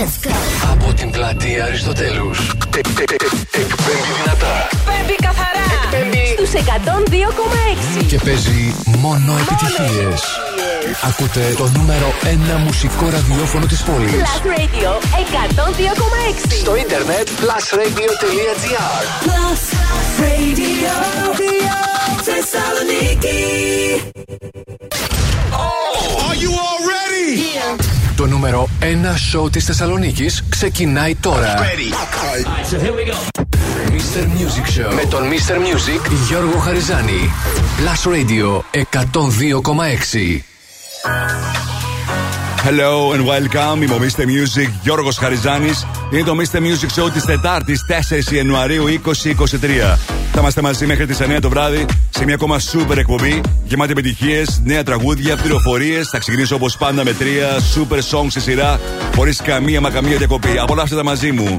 Let's go. Από την πλατεία Αριστοτέλους. Εκπέμπει δυνατά. Εκπέμπει καθαρά. Εκπέμπει στους 102,6. Και παίζει μόνο επιτυχίες. Ακούτε το νούμερο 1 μουσικό ραδιόφωνο της πόλης. Plus Radio 102,6. Στο ίντερνετ plusradio.gr. Plus Radio. Θεσσαλονίκη. Oh, are you all ready? Yeah. Το νούμερο 1 σοου της Θεσσαλονίκης ξεκινάει τώρα. So here we go. Mr. Music Show με τον Mr. Music Γιώργο Χαριζάνη. Plus Radio 102,6. Hello and welcome. Είμαι ο Mr. Music Γιώργος Χαριζάνης Είναι το Mr. Music Show της Τετάρτης 4 Ιανουαρίου 2023. Θα είμαστε μαζί μέχρι τις 9 το βράδυ σε μια ακόμα super εκπομπή γεμάτη επιτυχίες, νέα τραγούδια, πληροφορίες. Θα ξεκινήσω όπως πάντα με τρία super songs σε σειρά Χωρίς καμία μακαμία διακοπή. Απολαύστε τα μαζί μου.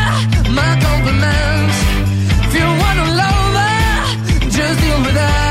My compliments. If you wanna love her, just deal with that.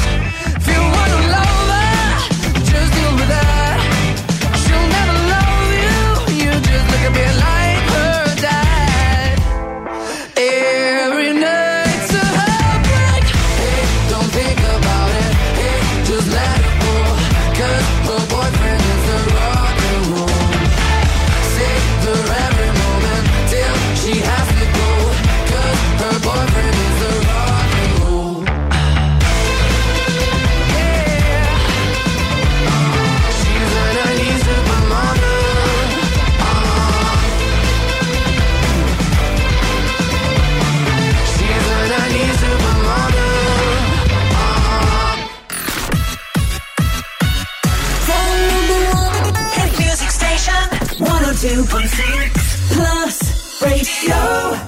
102.6 Plus Radio.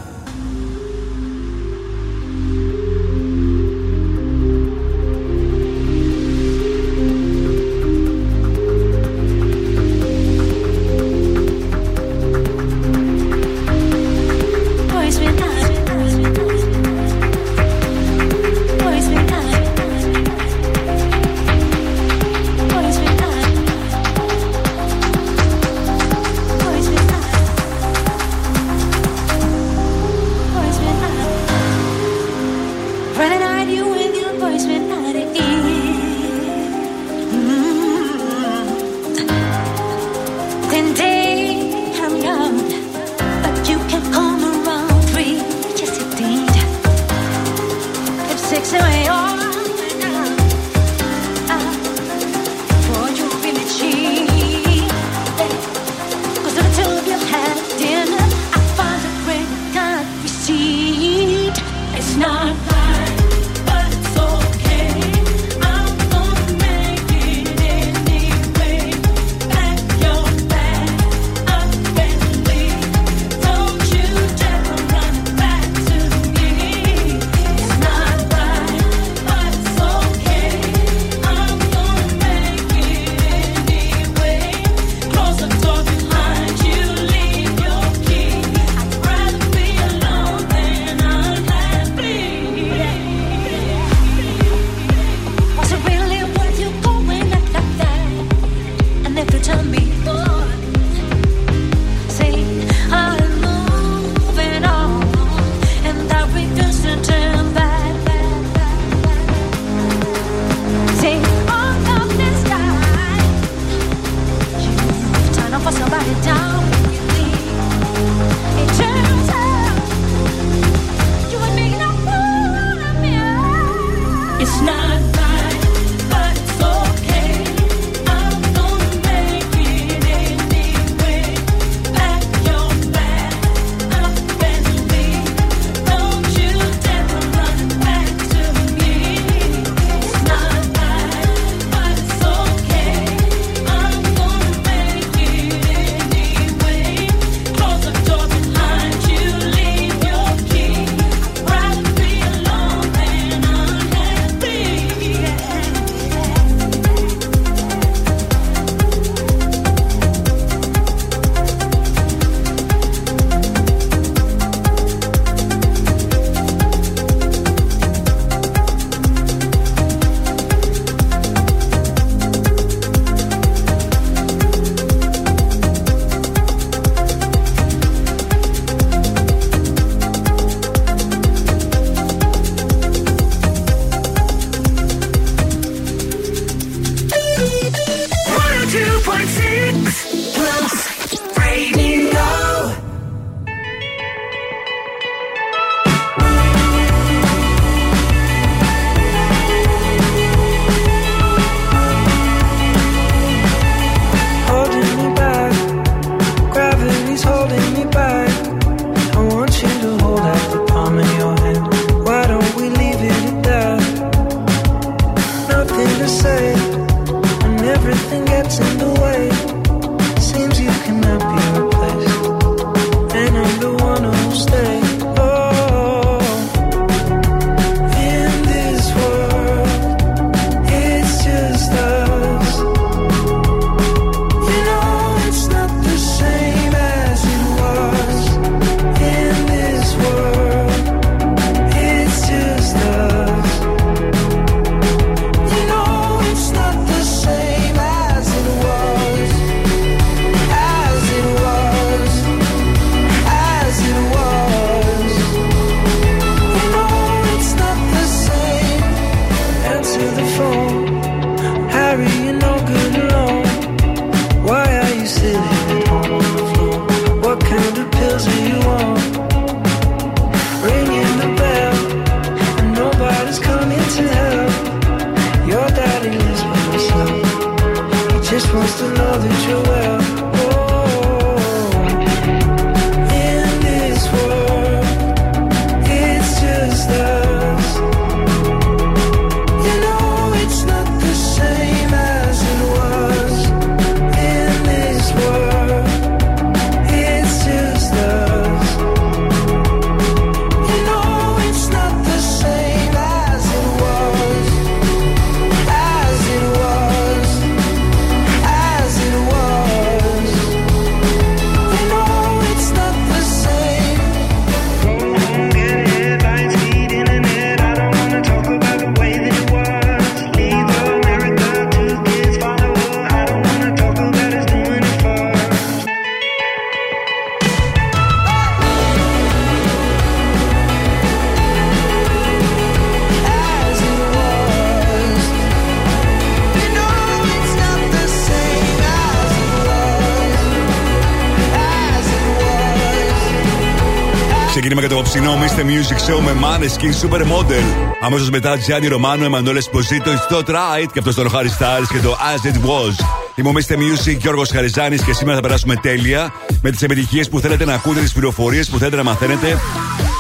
Show με Maneskin Supermodel. Αμέσως μετά Gianni Romano, Emanuele Esposito, It's Not Right και αυτός τον Harry Styles και το As It Was. Είμαι ο Mr. Music Γιώργος Χαριζάνης και σήμερα θα περάσουμε τέλεια με τις επιτυχίες που θέλετε να ακούτε, τις πληροφορίες που θέλετε να μαθαίνετε,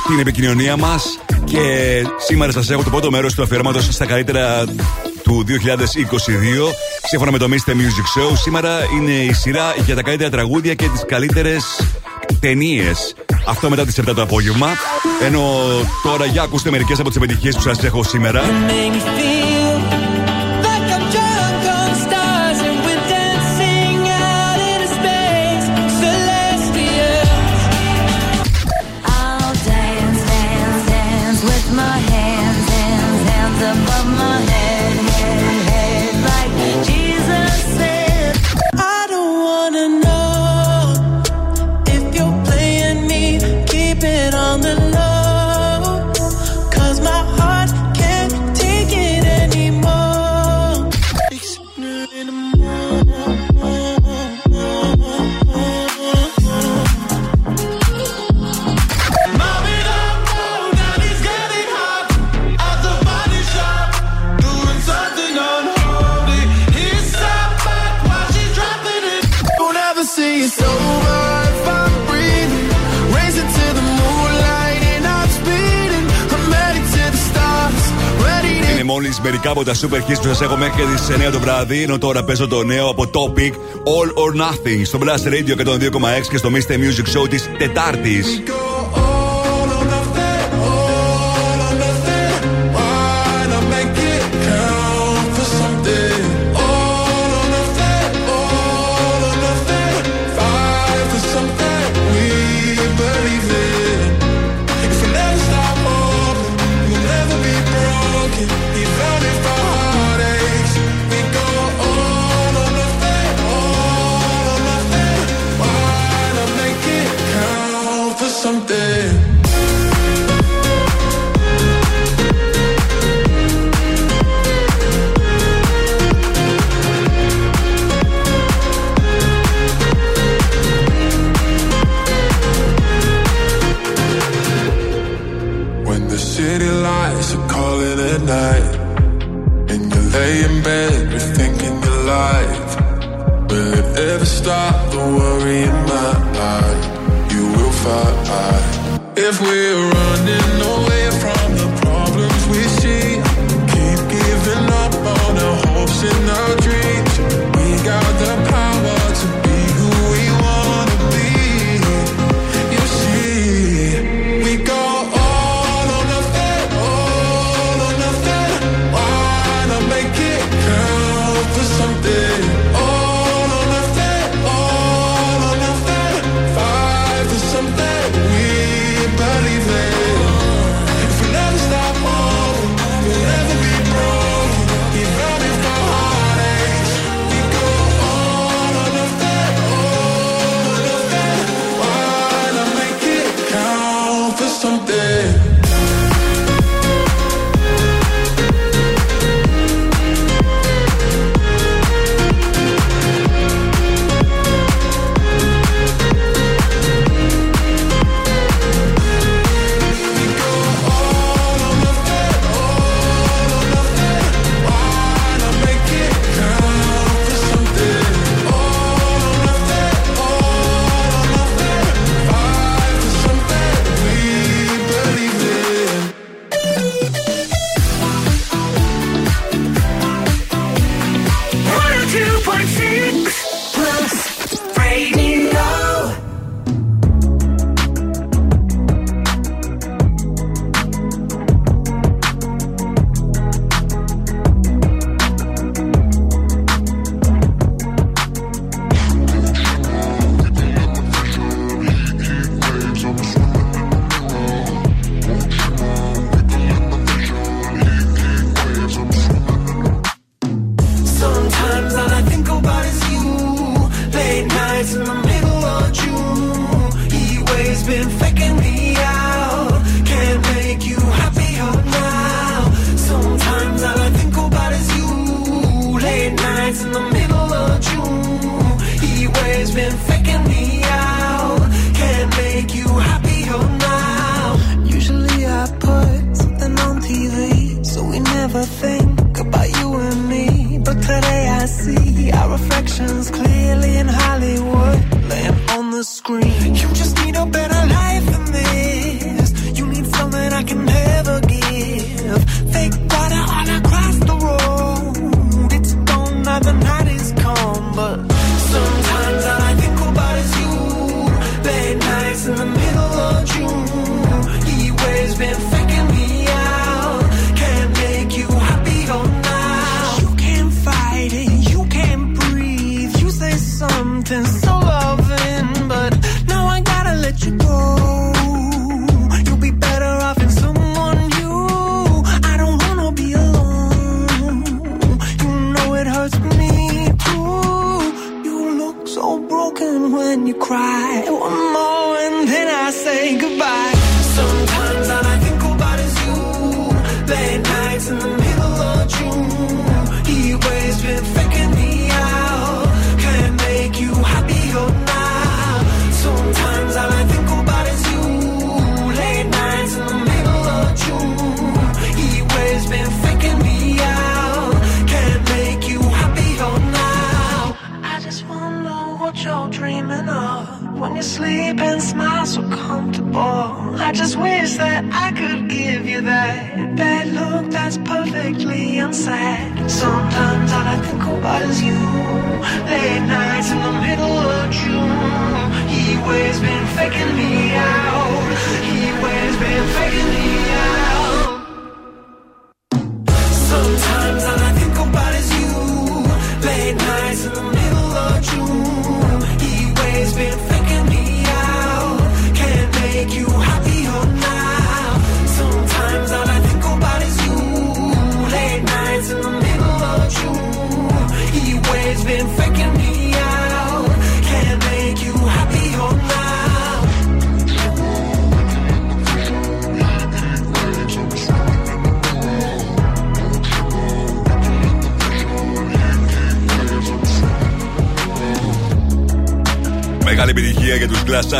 την επικοινωνία μας. Και σήμερα σας έχω το πρώτο μέρος του αφιερώματος στα καλύτερα του 2022. Σύμφωνα με το Mr. Music Show, σήμερα είναι η σειρά για τα καλύτερα τραγούδια και τις καλύτερες ταινίες. Αυτό μετά τις 7 το απόγευμα. Ενώ τώρα για ακούστε μερικές από τις επιτυχίες που σας έχω σήμερα. μερικά από τα super hits που σας έχω μέχρι και τις 9 το βράδυ. Ενώ τώρα παίζω το νέο από Topic All or Nothing στο Blast Radio 102,6 και στο Mr. Music Show της Τετάρτης.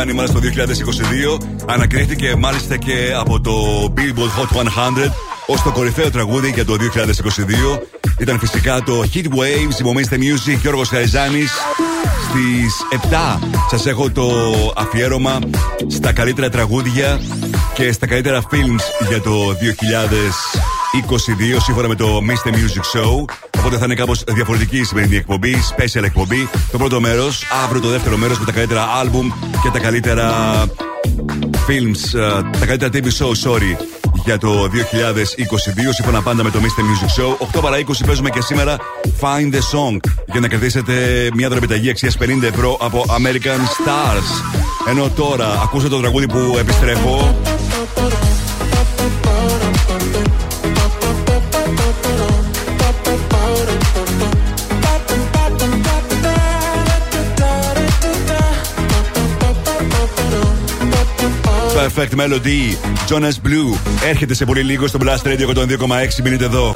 Animals το 2022. Ανακρίθηκε μάλιστα και από το Billboard Hot 100 ως το κορυφαίο τραγούδι για το 2022. Ήταν φυσικά το Hit Waves, υπομείνστε Music, Γιώργος Χαριζάνης. Στις 7 σας έχω το αφιέρωμα στα καλύτερα τραγούδια και στα καλύτερα films για το 2022 σύμφωνα με το Mr. Music Show. Οπότε θα είναι κάπως διαφορετική η σημερινή εκπομπή, special εκπομπή. Το πρώτο μέρος, αύριο το δεύτερο μέρος με τα καλύτερα album και τα καλύτερα films, ε, τα καλύτερα TV show, sorry, για το 2022. Σύμφωνα πάντα με το Mr. Music Show. 8 παρα 20 παίζουμε και σήμερα Find the Song για να κερδίσετε μια δωρεπιταγή αξίας 50 ευρώ από American Stars. Ενώ τώρα ακούσατε το τραγούδι που επιστρέφω. Perfect Melody, Jonas Blue. Έρχεται σε πολύ λίγο στο Blast Radio 102,6. Μείνετε εδώ.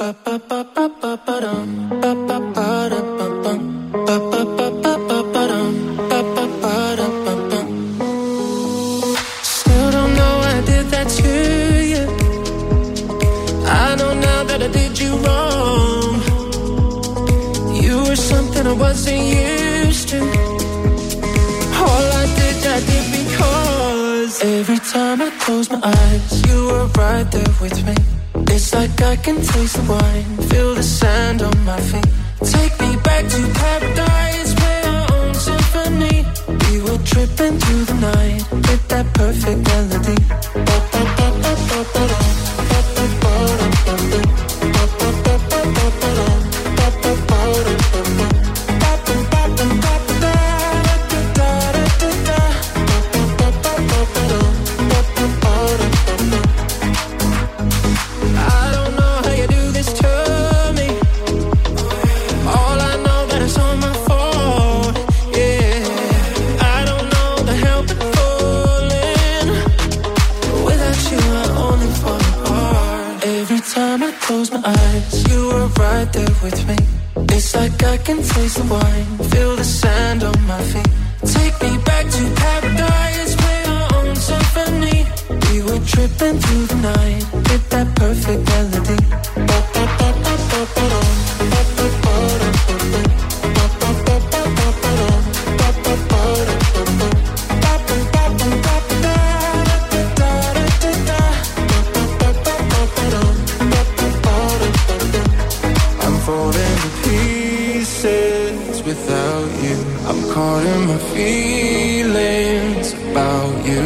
About you.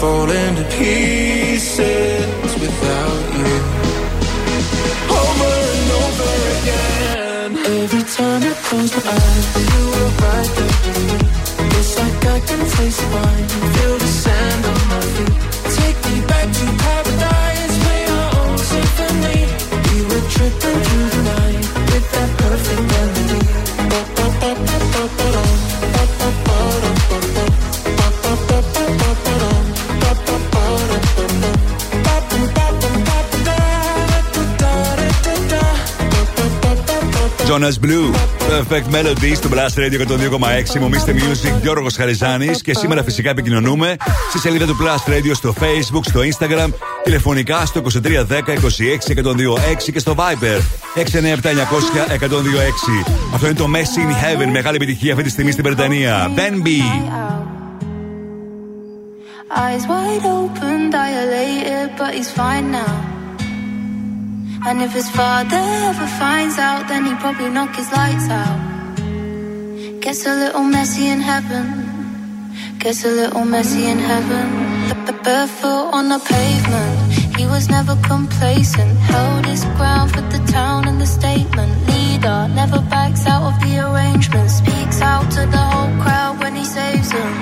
Falling to pieces without you. Over and over again. Every time I close my eyes, you were right there. It's like I can taste wine, feel Jonas Blue, Perfect Melody στο Blast Radio 102,6. Μομίστε Music, Γιώργος Χαριζάνης. Και σήμερα φυσικά επικοινωνούμε στη σελίδα του Blast Radio στο Facebook, στο Instagram, τηλεφωνικά στο 2310 26 126 και στο Viber 697 900 126. Αυτό είναι το Messi in Heaven, μεγάλη επιτυχία αυτή τη στιγμή στην Βρετανία. Ben B. Eyes wide open, dilated, but he's fine now. And if his father ever finds out, then he'd probably knock his lights out. Gets a little messy in heaven. Gets a little messy in heaven. B- barefoot on the pavement. He was never complacent. Held his ground for the town and the statement. Leader never backs out of the arrangement. Speaks out to the whole crowd when he saves them.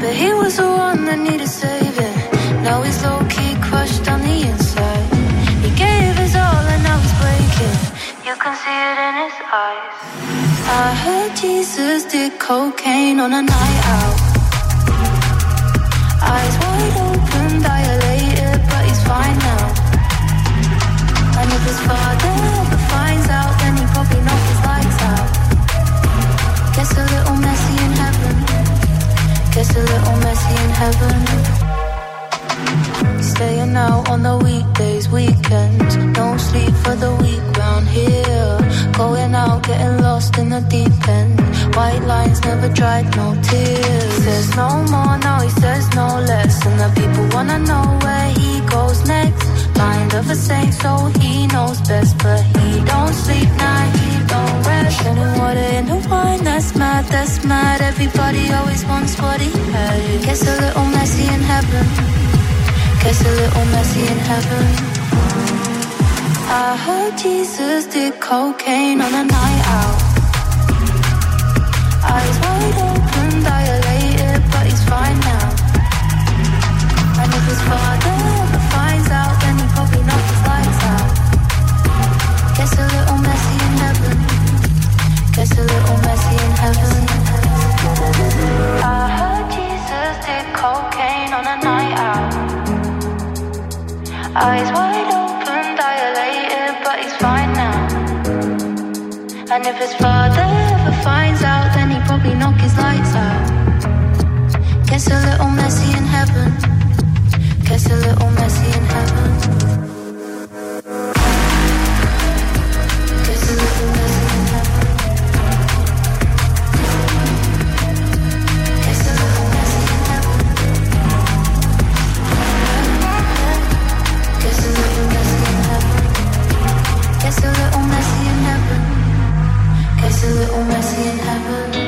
But he was the one that needed saving. Now he's low key You can see it in his eyes. I heard Jesus did cocaine on a night out. Eyes wide open, dilated, but he's fine now. And if his father ever finds out, then he probably knock his lights out. Gets a little messy in heaven. Gets a little messy in heaven. Staying out on the weekdays, weekends. No sleep for the week round here. Going out, getting lost in the deep end. White lines never dried, no tears. Says no more, no, he says no less. And the people wanna know where he goes next. Mind of a saint, so he knows best. But he don't sleep, nah, he don't rest. Any water in the wine, that's mad, that's mad. Everybody always wants what he had. Gets a little messy in heaven. Gets a little messy in heaven. I heard Jesus did cocaine on a night out. Eyes Eyes wide open, dilated, but he's fine now. And if his father ever finds out, then he probably knock his lights out. Gets a little messy in heaven. Gets a little messy in heaven. Till it oh, all messy in heaven.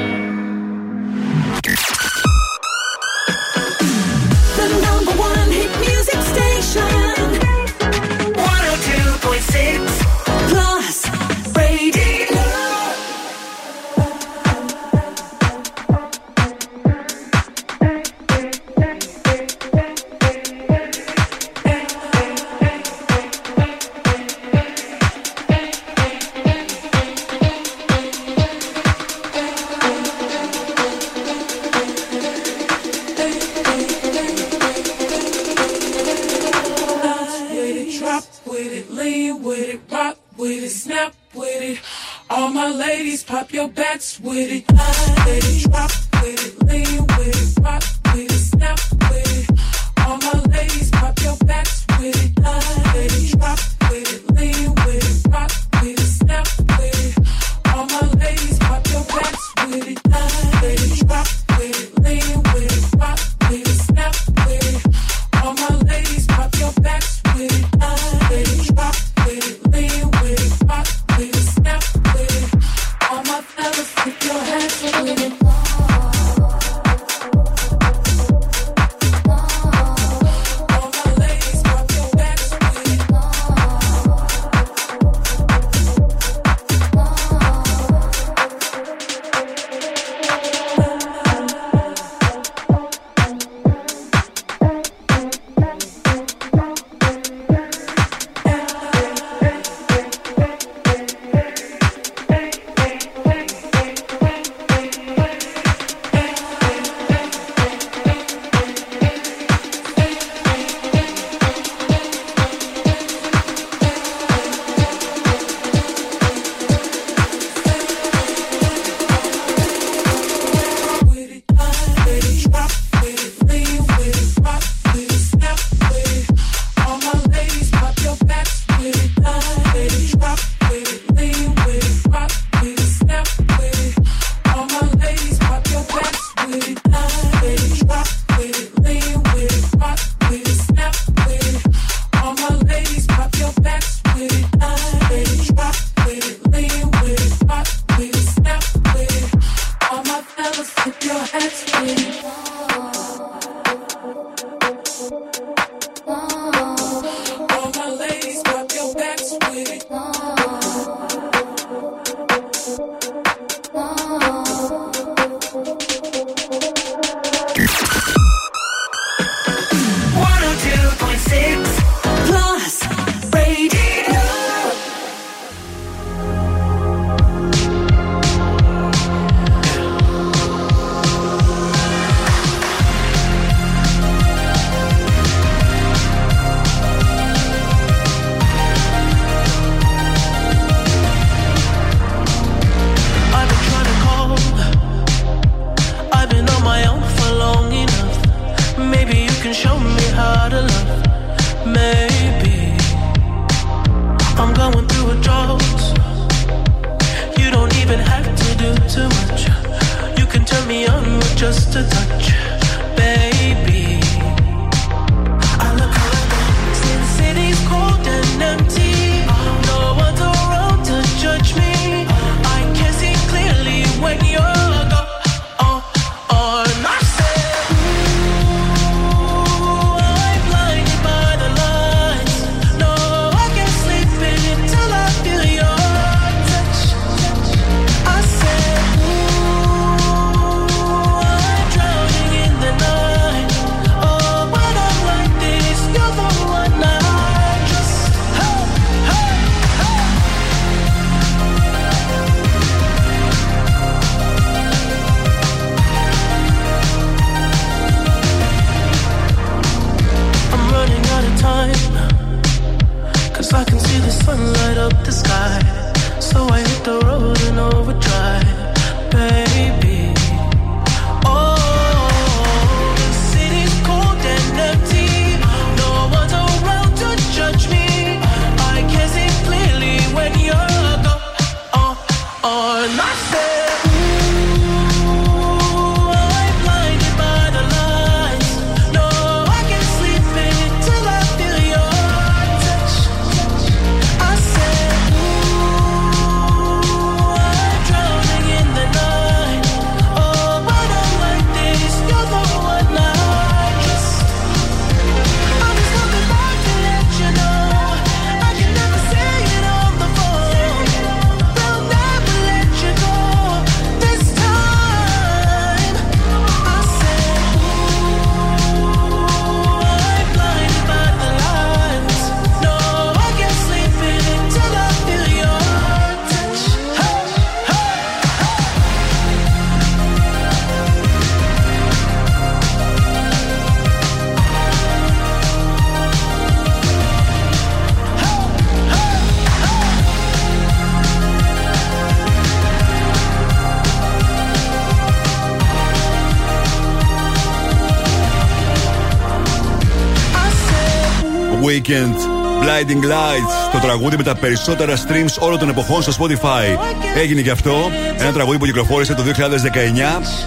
Το τραγούδι με τα περισσότερα streams όλων των εποχών στο Spotify. Έγινε και αυτό. Ένα τραγούδι που κυκλοφόρησε το 2019.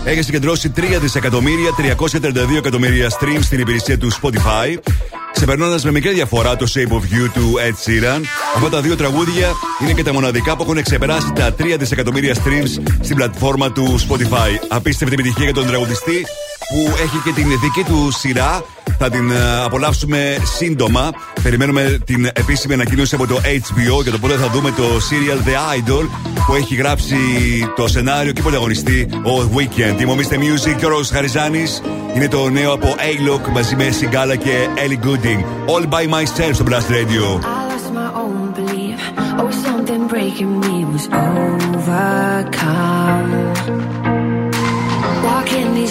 Έχει συγκεντρώσει 3 δισεκατομμύρια 332 εκατομμύρια streams στην υπηρεσία του Spotify. Ξεπερνώντας με μικρή διαφορά το Shape of You του Ed Sheeran, αυτά τα δύο τραγούδια είναι και τα μοναδικά που έχουν ξεπεράσει τα 3 δισεκατομμύρια streams στην πλατφόρμα του Spotify. Απίστευτη επιτυχία για τον τραγουδιστή που έχει και την δική του σειρά. Θα την ε, απολαύσουμε σύντομα. Περιμένουμε την επίσημη ανακοίνωση από το HBO για το πότε θα δούμε το serial The Idol που έχει γράψει το σενάριο και πρωταγωνιστή ο Weekend. Η Μομίστε Mr. Music και ο Ρος Χαριζάνης. Είναι το νέο από A-Lock μαζί με Σιγκάλα και Ellie Gooding. All by myself στο Blast Radio.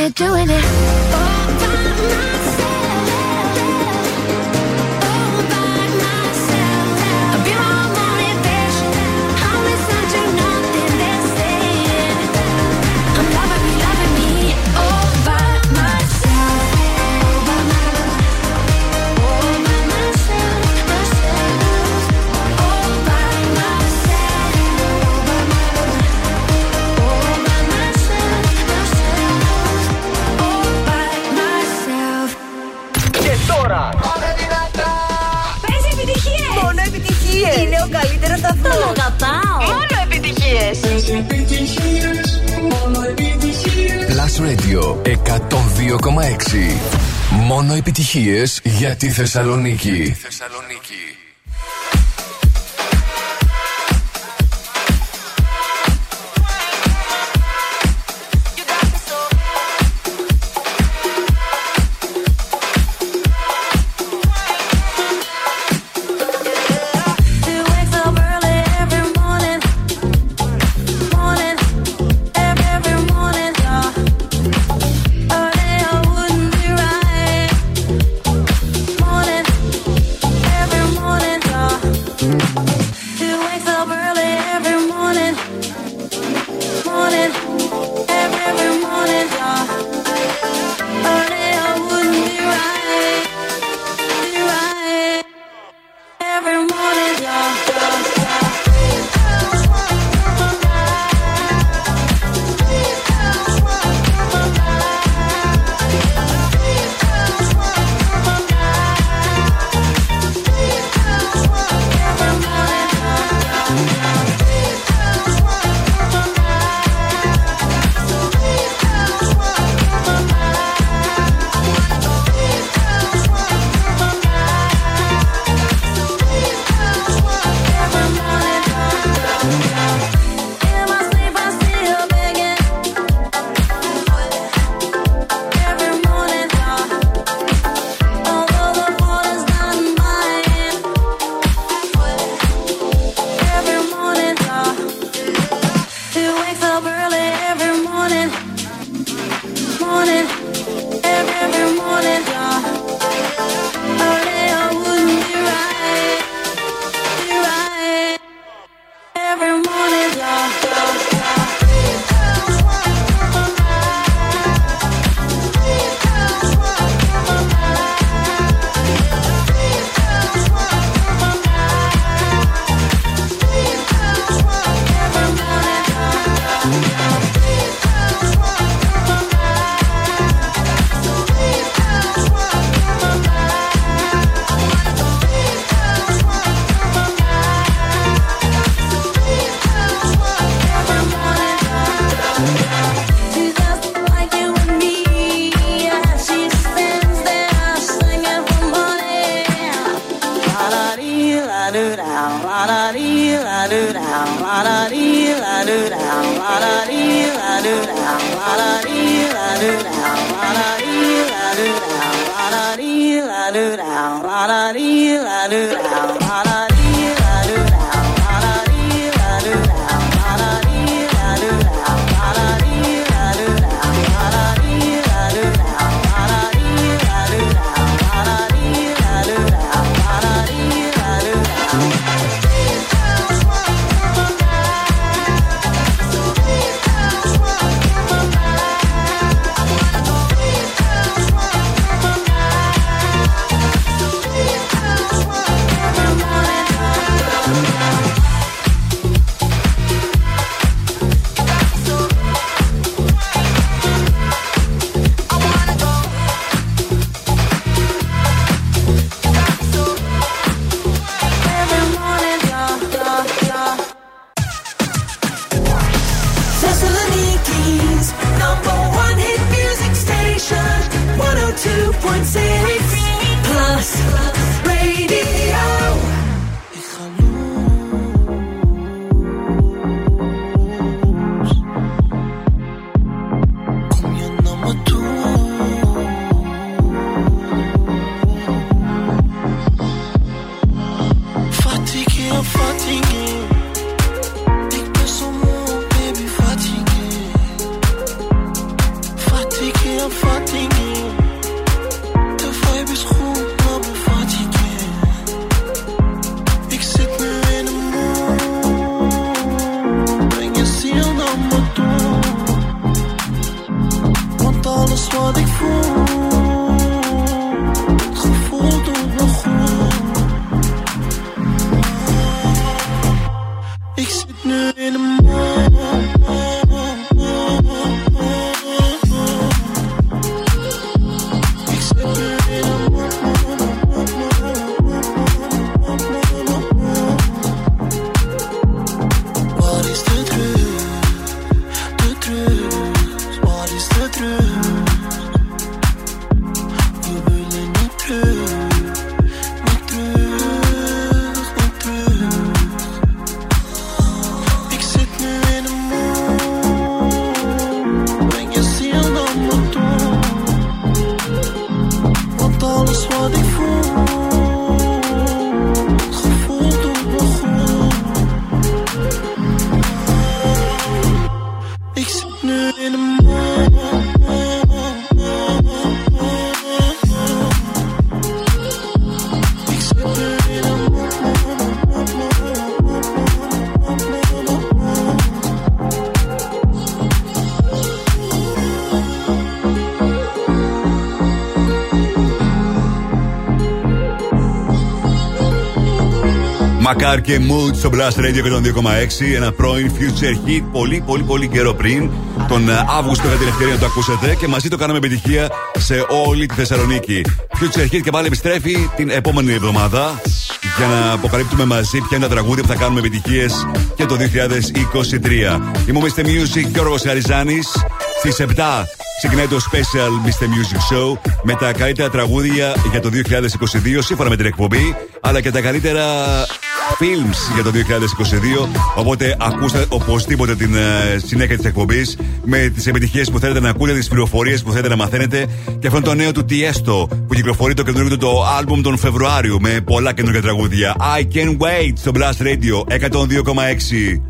doing it, doing it. 102,6. Μόνο επιτυχίες για τη Θεσσαλονίκη. Για τη Θεσσαλονίκη. Μακάρ και Mood στο Blast Radio 102,6. Ένα πρώην future hit πολύ πολύ πολύ καιρό πριν. Τον ε, Αύγουστο είχα την ευκαιρία να το ακούσετε και μαζί το κάναμε επιτυχία σε όλη τη Θεσσαλονίκη. Future hit και πάλι επιστρέφει την επόμενη εβδομάδα για να αποκαλύπτουμε μαζί ποια είναι τα τραγούδια που θα κάνουμε επιτυχίες και το 2023. Είμαι ο Mr. Music Γιώργος Χαριζάνης. Στις 7 ξεκινάει το Special Mr. Music Show με τα καλύτερα τραγούδια για το 2022 σύμφωνα με την εκπομπή, αλλά και τα καλύτερα films για το 2022. Οπότε ακούστε οπωσδήποτε την ε, συνέχεια της εκπομπής με τις επιτυχίες που θέλετε να ακούτε, τις πληροφορίες που θέλετε να μαθαίνετε. Και αυτό είναι το νέο του Tiesto που κυκλοφορεί το καινούργιο του το album τον Φεβρουάριο με πολλά καινούργια τραγούδια. I can wait στο Blast Radio 102,6.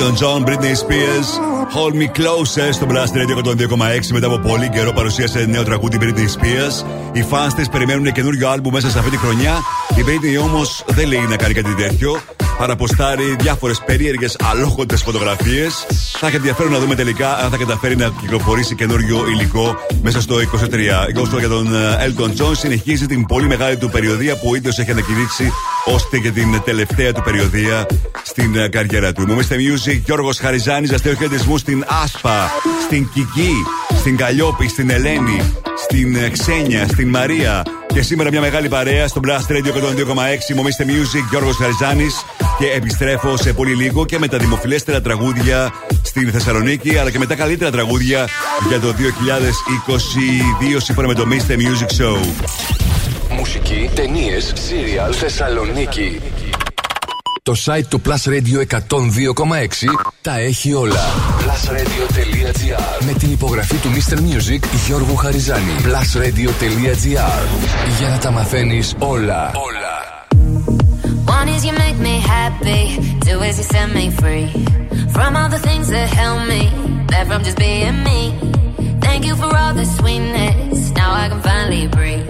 Elton John, Britney Spears, Hold Me Closer στο Blast Radio 102,6 μετά από πολύ καιρό παρουσίασε νέο τραγούδι Britney Spears. Οι fans της περιμένουν καινούριο άλμπου μέσα σε αυτή τη χρονιά. Η Britney όμως δεν λέει να κάνει κάτι τέτοιο. Παραποστάρει διάφορες περίεργες αλόχοντε φωτογραφίες. Θα έχει ενδιαφέρον να δούμε τελικά αν θα καταφέρει να κυκλοφορήσει καινούριο υλικό μέσα στο 23. Όσο για τον ε, Elton John, συνεχίζει την πολύ μεγάλη του περιοδία που ο ίδιος έχει ανακηρύξει ώστε και την τελευταία του περιοδία στην ε, καριέρα του. Μομίστε Music, Γιώργος Χαριζάνης, ζαστέο χαιρετισμού στην Άσπα, στην Κική, στην Καλλιόπη, στην Ελένη, στην ε, Ξένια, στην Μαρία. Και σήμερα μια μεγάλη παρέα στο Blast Radio 102,6. Μομίστε Music, Γιώργος Χαριζάνης. Και επιστρέφω σε πολύ λίγο και με τα δημοφιλέστερα τραγούδια στην Θεσσαλονίκη, αλλά και με τα καλύτερα τραγούδια για το 2022 σύμφωνα με το Mr. Music Show. Μουσική, ταινίες, σύριαλ, Θεσσαλονίκη. Το site του Plus Radio 102,6 τα έχει όλα. Plusradio.gr Με την υπογραφή του Mr. Music Γιώργου Χαριζάνη. Plusradio.gr Για να τα μαθαίνεις όλα. Όλα. One is you make me happy, do as you set me free from all the things that held me back from just being me. Thank you for all the sweetness. Now I can finally breathe.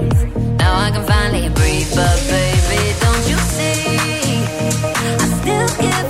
Now I can finally breathe. But baby, don't you see? I still get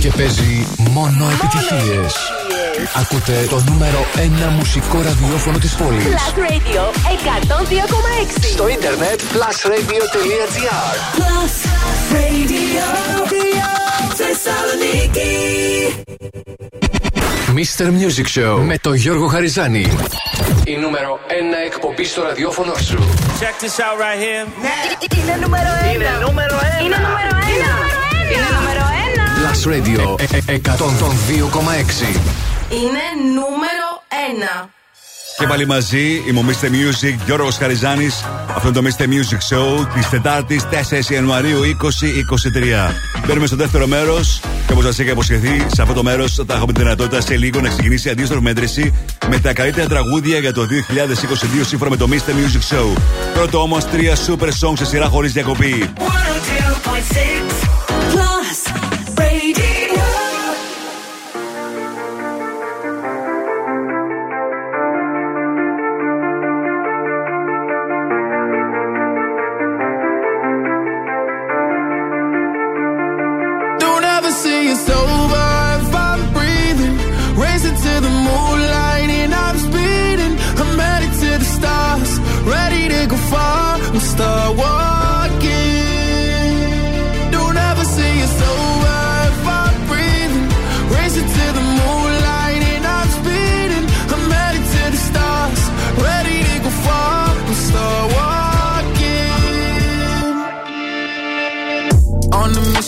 Και παίζει μόνο επιτυχίες. Ακούτε το νούμερο 1 μουσικό ραδιόφωνο της πόλης. Plus Radio 102,6. Στο ίντερνετ plusradio.gr Plus Radio. Θεσσαλονίκη. Mr. Music Show με τον Γιώργο Χαριζάνη. Η νούμερο 1 εκπομπή στο ραδιόφωνο σου. Check this out right here. Είναι νούμερο 1. Είναι νούμερο 1. Είναι νούμερο 1. Είναι νούμερο 1. Plus Radio ε, ε, 102,6. Είναι νούμερο 1. Και πάλι μαζί, η Mr. Music, Γιώργος Χαριζάνης. Αυτό είναι το Mr. Music Show της Τετάρτης 4 Ιανουαρίου 2023. Μπαίνουμε στο δεύτερο μέρος και όπως σας είχα υποσχεθεί, σε αυτό το μέρος θα έχουμε τη δυνατότητα σε λίγο να ξεκινήσει αντίστροφη μέτρηση με τα καλύτερα τραγούδια για το 2022 σύμφωνα με το Mr. Music Show. Πρώτο όμως τρία super songs σε σειρά χωρίς διακοπή. 102.6 Plus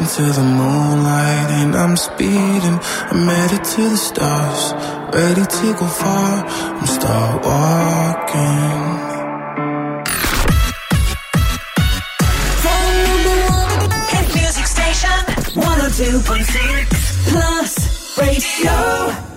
racing to the moonlight and I'm speeding. I'm headed to the stars, ready to go far. I'm start walking. Hit music station 102.6 Plus Radio.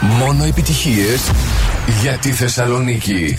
Μόνο επιτυχίες για τη Θεσσαλονίκη.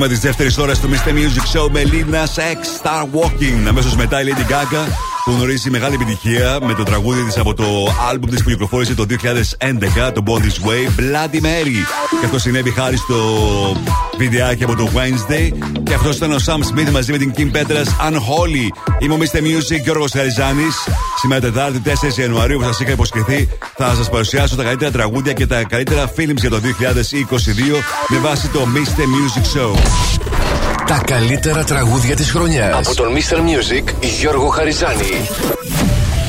Ξεκίνημα της δεύτερης ώρας του Mr. Music Show με Lina Sex Star Walking. Αμέσως μετά η Lady Gaga που γνωρίζει μεγάλη επιτυχία με το τραγούδι της από το album της που κυκλοφόρησε το 2011, το Born This Way, Bloody Mary. Και αυτό συνέβη χάρη στο βιντεάκι από το Wednesday. Και αυτός ήταν ο Sam Smith μαζί με την Kim Petras Unholy. Είμαι ο Mr. Music Γιώργος Χαριζάνης. Σήμερα Τετάρτη 4 Ιανουαρίου που σας είχα υποσχεθεί θα σας παρουσιάσω τα καλύτερα τραγούδια και τα καλύτερα films για το 2022 με βάση το Mr. Music Show. Τα καλύτερα τραγούδια της χρονιάς. Από τον Mr. Music Γιώργο Χαριζάνη.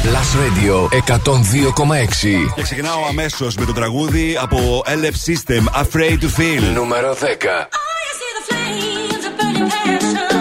Last Radio 102,6. Και ξεκινάω αμέσως με το τραγούδι από LF System Afraid to Feel. Νούμερο 10. Νούμερο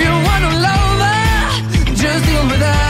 If you want a lover, just deal with her.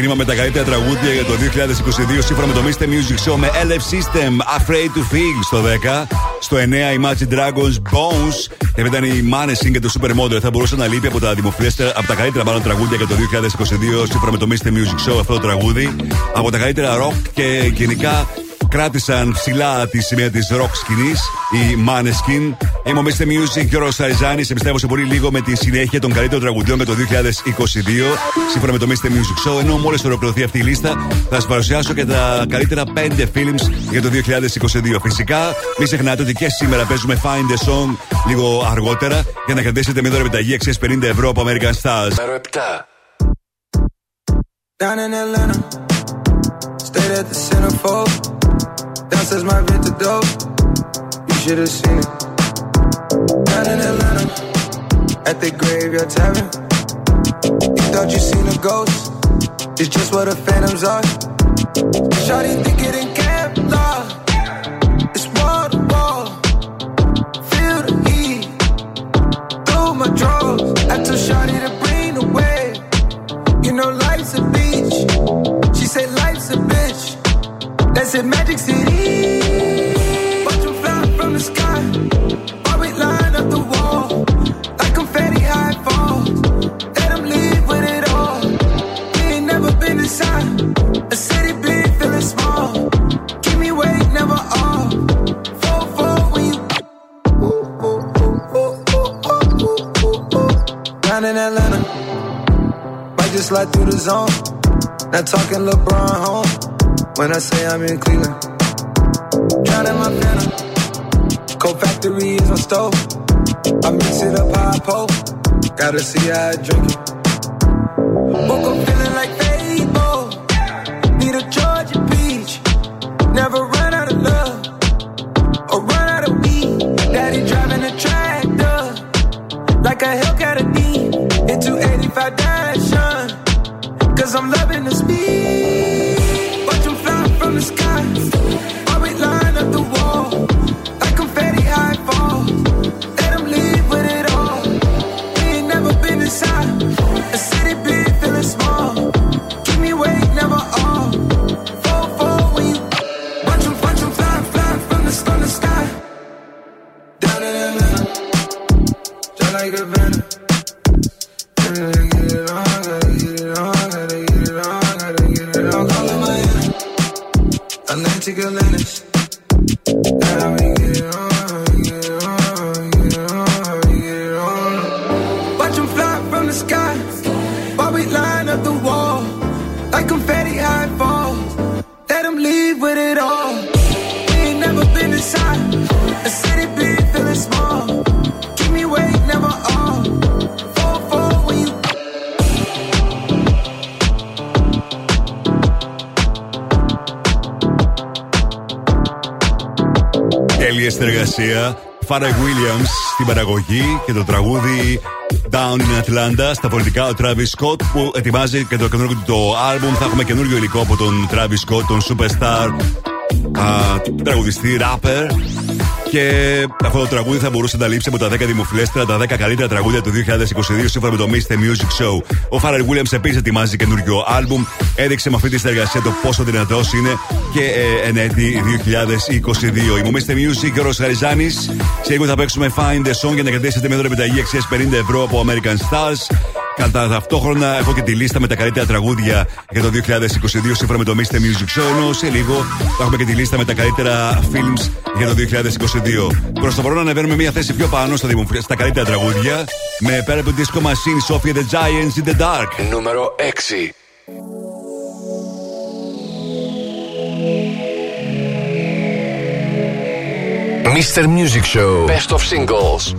Ξεκινήμα με τα καλύτερα τραγούδια για το 2022 σύμφωνα με το Mr. Music Show με LF System Afraid to Feel στο 10. Στο 9 η Imagine Dragons Bones. Και μετά η Maneskin και το Super Model. Θα μπορούσε να λείπει από τα δημοφιλέστερα, από τα καλύτερα μάλλον τραγούδια για το 2022 σύμφωνα με το Mr. Music Show αυτό το τραγούδι. Από τα καλύτερα rock και γενικά κράτησαν ψηλά τη σημαία της rock σκηνής, η Maneskin. Είμαι ο Mr. Music και ο Ροσαριζάνη. Επιστρέφω σε πολύ λίγο με τη συνέχεια των καλύτερων τραγουδιών για το 2022, σύμφωνα με το Mr. Music Show. Ενώ μόλις ολοκληρωθεί αυτή η λίστα, θα σας παρουσιάσω και τα καλύτερα 5 films για το 2022. Φυσικά, μην ξεχνάτε ότι και σήμερα παίζουμε Find the Song λίγο αργότερα για να κρατήσετε μια δώρα επιταγή αξίας 50 ευρώ από American Stars. Νούμερο 7. Down in Atlanta, stayed at the centerfold. Downstairs my Vita dope, you should have seen it. Down in Atlanta, at the graveyard tavern. You thought you seen a ghost, it's just what the phantoms are. Shawty think it in Kevlar, it's wall to wall. Feel the heat through my drawers. I told Shawty to bring the wave. You know life's a beach. She said life's a bitch. That's it, Magic City. A city big, feeling small. Keep me wait, never off. Fall, fall when you. Down in Atlanta. Might just slide through the zone. Not talking LeBron home. When I say I'm in Cleveland. Drowning my phantom. Cold factory is my stove. I mix it up how I. Gotta see how I drink it. Συνεργασία. Φάρα Williams στην παραγωγή και το τραγούδι Down in Atlanta. Στα πολιτικά ο Travis Scott που ετοιμάζει και το καινούργιο του το album. Θα έχουμε καινούργιο υλικό από τον Travis Scott, τον superstar α, τραγουδιστή, rapper. Και αυτό το τραγούδι θα μπορούσε να λείψει από τα 10 δημοφιλέστερα, τα 10 καλύτερα τραγούδια του 2022 σύμφωνα με το Mr. Music Show. Ο Pharrell Williams επίσης ετοιμάζει καινούριο άλμπουμ. Έδειξε με αυτή τη συνεργασία το πόσο δυνατός είναι και ε, εν έτη 2022. Είμαι ο Mr. Music και ο Ροσαριζάνη. Σε λίγο θα παίξουμε Find the Song για να κρατήσετε μια δώρα επιταγή αξίας 50 ευρώ από American Stars. Κατά ταυτόχρονα έχω και τη λίστα με τα καλύτερα τραγούδια για το 2022 σύμφωνα με το Mr. Music Show. Ενώ σε λίγο θα έχουμε και τη λίστα με τα καλύτερα films για το 2022. Προς το παρόν ανεβαίνουμε μια θέση πιο πάνω στα, δημοφιλ- στα καλύτερα τραγούδια με πέρα από τη Disco Machine Sophia the Giants in the Dark. Νούμερο 6. Mr. Music Show Best of Singles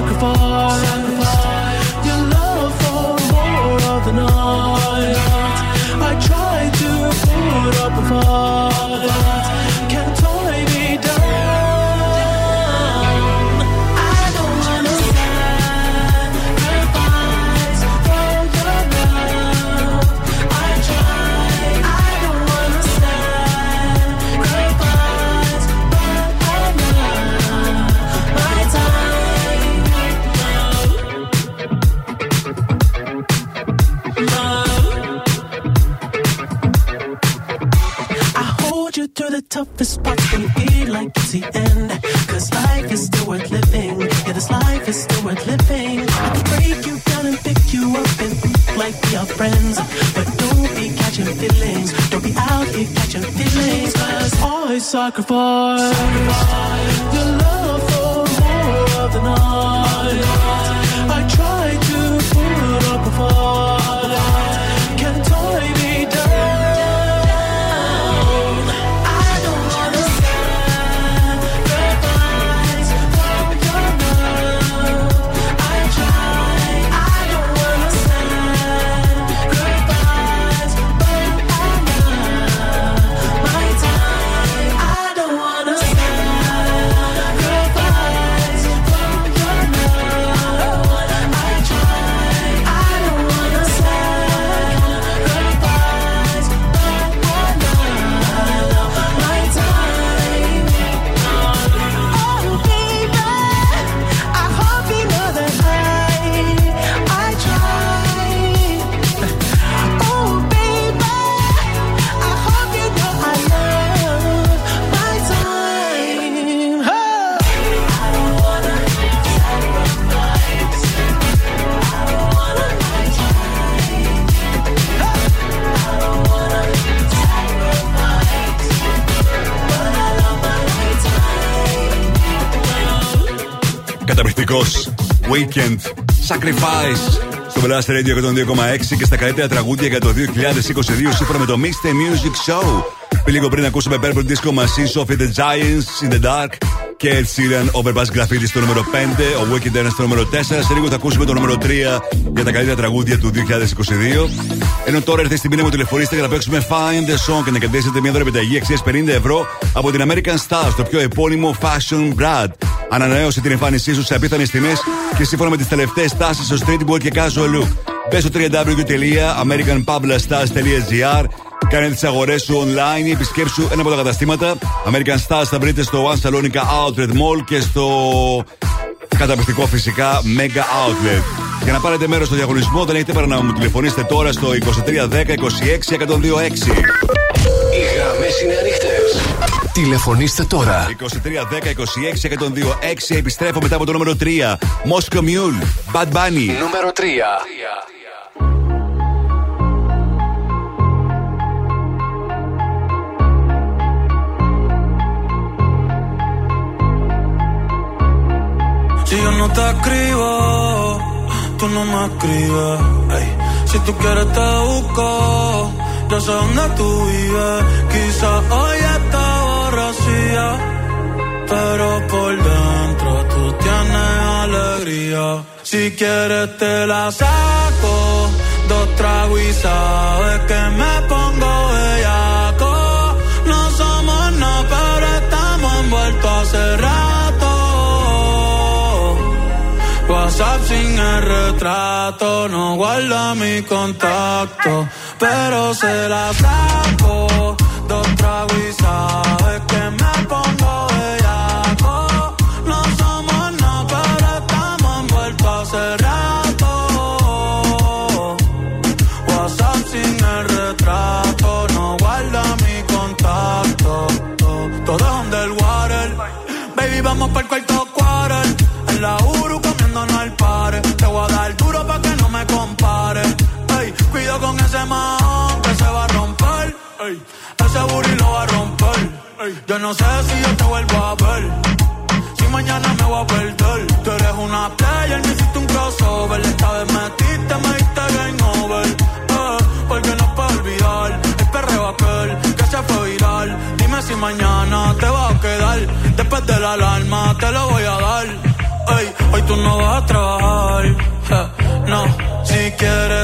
microphone. Blast Radio 102,6 και στα καλύτερα τραγούδια για το 2022 σύμφωνα με το Mr. Music Show. Λίγο πριν ακούσαμε Purple Disco Machine, Sophie the Giants, In the Dark και Ed Sheeran, Overpass Graffiti στο νούμερο 5, ο Weekend Dance στο νούμερο 4. Σε λίγο θα ακούσουμε το νούμερο 3 για τα καλύτερα τραγούδια του 2022. Ενώ τώρα ήρθε η στιγμή να μου τηλεφωνήσετε για να παίξουμε Find the Song και να κερδίσετε μια δωρεπιταγή αξίας 50 ευρώ από την American Stars, το πιο επώνυμο fashion brand. Ανανέωσε την εμφάνισή σου σε απίθανες τιμές και σύμφωνα με τις τελευταίες τάσεις στο streetwear και casual look. Μπε στο www.americanpavlastars.gr Κάνε τις αγορές σου online ή επισκέψου ένα από τα καταστήματα. American Stars θα βρείτε στο One Salonica Outlet Mall και στο καταπληκτικό φυσικά Mega Outlet. Για να πάρετε μέρος στο διαγωνισμό δεν έχετε παρά να μου τηλεφωνήσετε τώρα στο 2310 26 126. Οι γραμμές είναι ανοιχτέ. Τηλεφωνήστε τώρα. 2310 26 126 επιστρέφω μετά από το νούμερο 3. Moscow Mule, Bad Bunny. Νούμερο 3. Si yo no te escribo, tú no me escribes. Ey, Si tú quieres te busco, yo sé dónde tú vives. Quizás hoy está pero por dentro tú tienes alegría. Si quieres te la saco, dos tragos y sabes que me pongo bellaco. No somos nada, pero estamos envueltos hace rato. WhatsApp sin el retrato, no guarda mi contacto, pero se la saco. Dos tragos vamos para el cuarto. En la Uru comiéndonos al par. Te voy a dar duro pa' que no me compare. Ey, cuido con ese man que se va a romper. Ey, ese booty lo va a romper. Yo no sé si yo te vuelvo a ver. Si mañana me voy a perder. Tú eres una player, me hiciste un crossover. Esta vez metiste, me diste game over. Eh, porque no puedo olvidar el perreo aquel que se fue viral. Dime si mañana te va a quedar Alarma te lo voy a dar. Ey, hoy tú no vas a trabajar. no, si quieres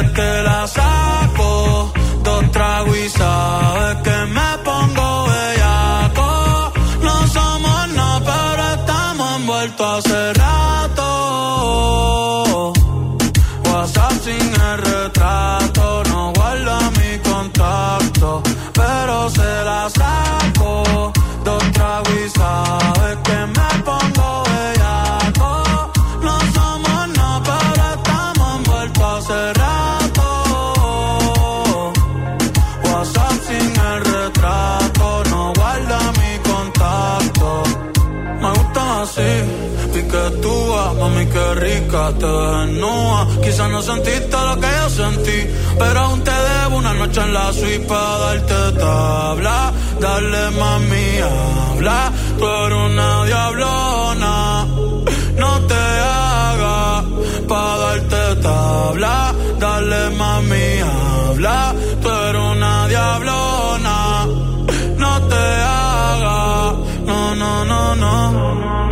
rica, te desnuda. Quizás no sentiste lo que yo sentí, pero aún te debo una noche en la suite para darte tabla. Dale mami, habla, tú eres una diablona. No te hagas para darte tabla. Dale mami, habla, tú eres una diablona. No te hagas, no, no, no. No,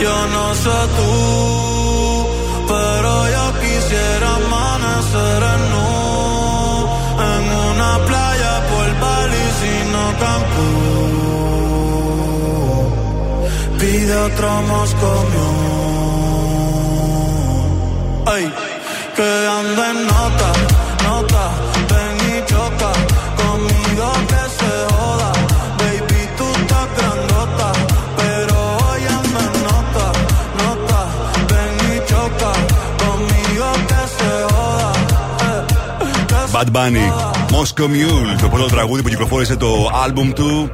yo no sé tú, pero yo quisiera amanecer en nu, en una playa por Bali, sino Cancún. Pide otro Moscow Bad Bunny, Moscow Mule, το πρώτο τραγούδι που κυκλοφόρησε το album του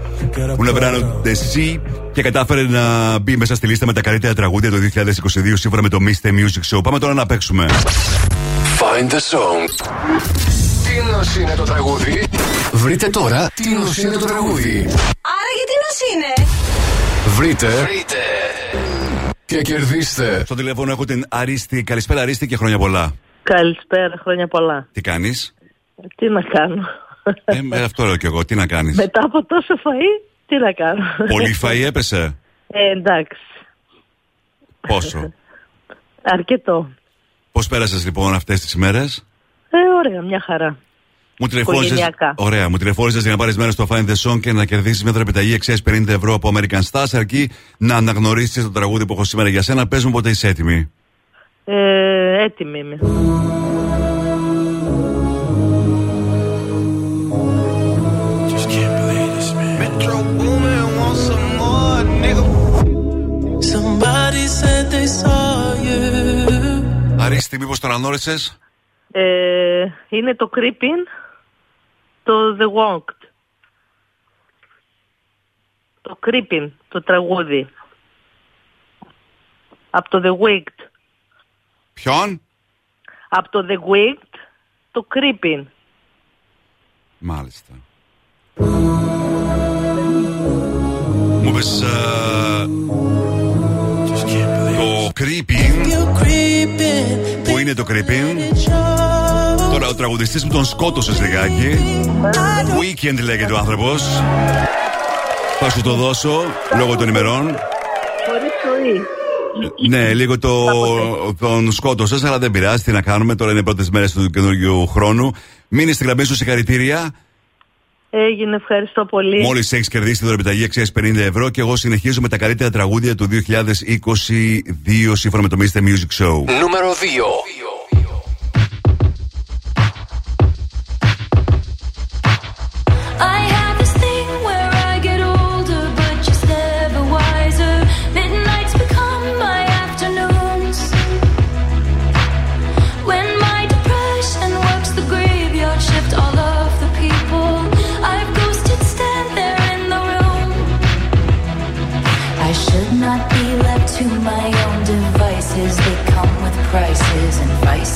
Una Verano de Sea και κατάφερε να μπει μέσα στη λίστα με τα καλύτερα τραγούδια το 2022 σύμφωνα με το Mr. Music Show. Πάμε τώρα να παίξουμε. Find the song. Τι νος είναι το τραγούδι; Βρείτε τώρα τι νος είναι το τραγούδι. Άρα γιατί νος είναι; Βρείτε. Βρείτε. Και κερδίστε. Στο τηλέφωνο έχω την Αρίστη. Καλησπέρα, Αρίστη και χρόνια πολλά. Καλησπέρα, χρόνια πολλά. Τι κάνεις; Τι να κάνω. Ε, με αυτό λέω κι εγώ. Τι να κάνεις. Μετά από τόσο φαΐ, τι να κάνω. Πολύ φαΐ έπεσε; Ε, εντάξει, Πόσο; αρκετό. Πώς πέρασες λοιπόν αυτές τις ημέρες; Ε, ωραία, μια χαρά. Μου τηλεφώνησε. Οικογενειακά. Ωραία, μου τηλεφώνησες για να πάρεις μέρος στο Find the Song και να κερδίσεις μια δραπεταγή αξίας 50 ευρώ από American Stars. Αρκεί να αναγνωρίσεις το τραγούδι που έχω σήμερα για σένα. Πες μου πότε είσαι έτοιμη. Ε, έτοιμη είμαι. Αρίστη, μήπως τον ανόρισες; ε, Είναι το Creeping, το The Walked. Το Creeping, το τραγούδι. Από το The Wicked. Ποιον; Από το The Wicked, το Creeping. Μάλιστα. Μου πες ε, το Creeping Που είναι το Creeping Τώρα ο τραγουδιστής μου τον σκότωσες λιγάκι Weekend λέγεται ο άνθρωπος Θα σου το δώσω λόγω των ημερών Χωρίς ζωή. Ναι, λίγο το, τον σκότωσες αλλά δεν πειράζει. Τι να κάνουμε, τώρα είναι οι πρώτες μέρες του καινούργιου χρόνου. Μείνε στη γραμμή σου, συγχαρητήρια. Έγινε, ευχαριστώ πολύ. Μόλις έχεις κερδίσει τη δωρεπιταγή αξίας 50 ευρώ και εγώ συνεχίζω με τα καλύτερα τραγούδια του 2022 σύμφωνα με το Mr. Music Show. Νούμερο 2.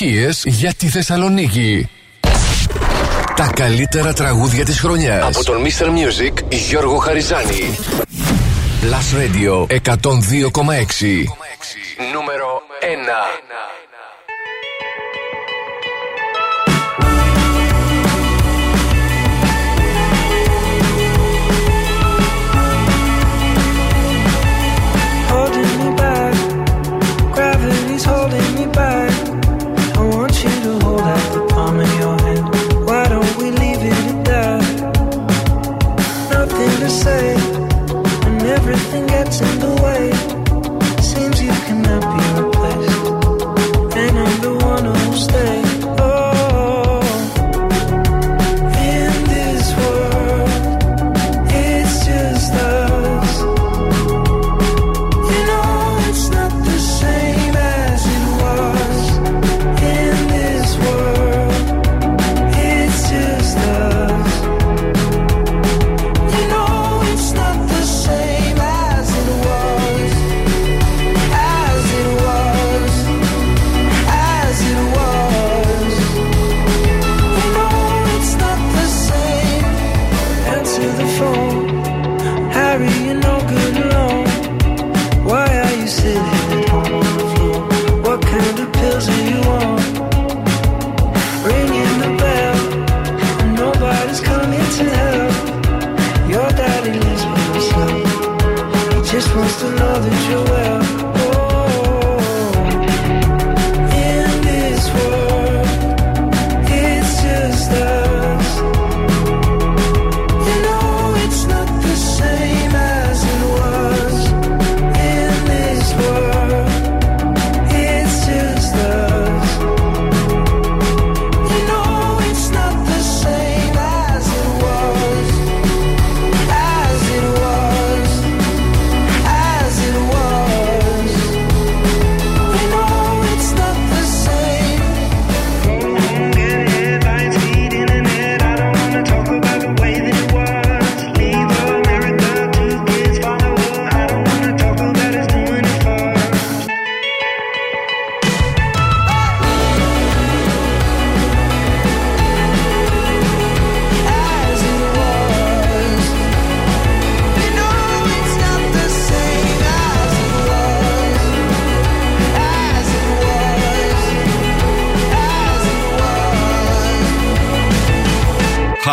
επιτυχίες για τη Θεσσαλονίκη. Τα καλύτερα τραγούδια της χρονιάς. Από τον Mr. Music Γιώργο Χαριζάνη. Plus Radio 102,6. Νούμερο 1.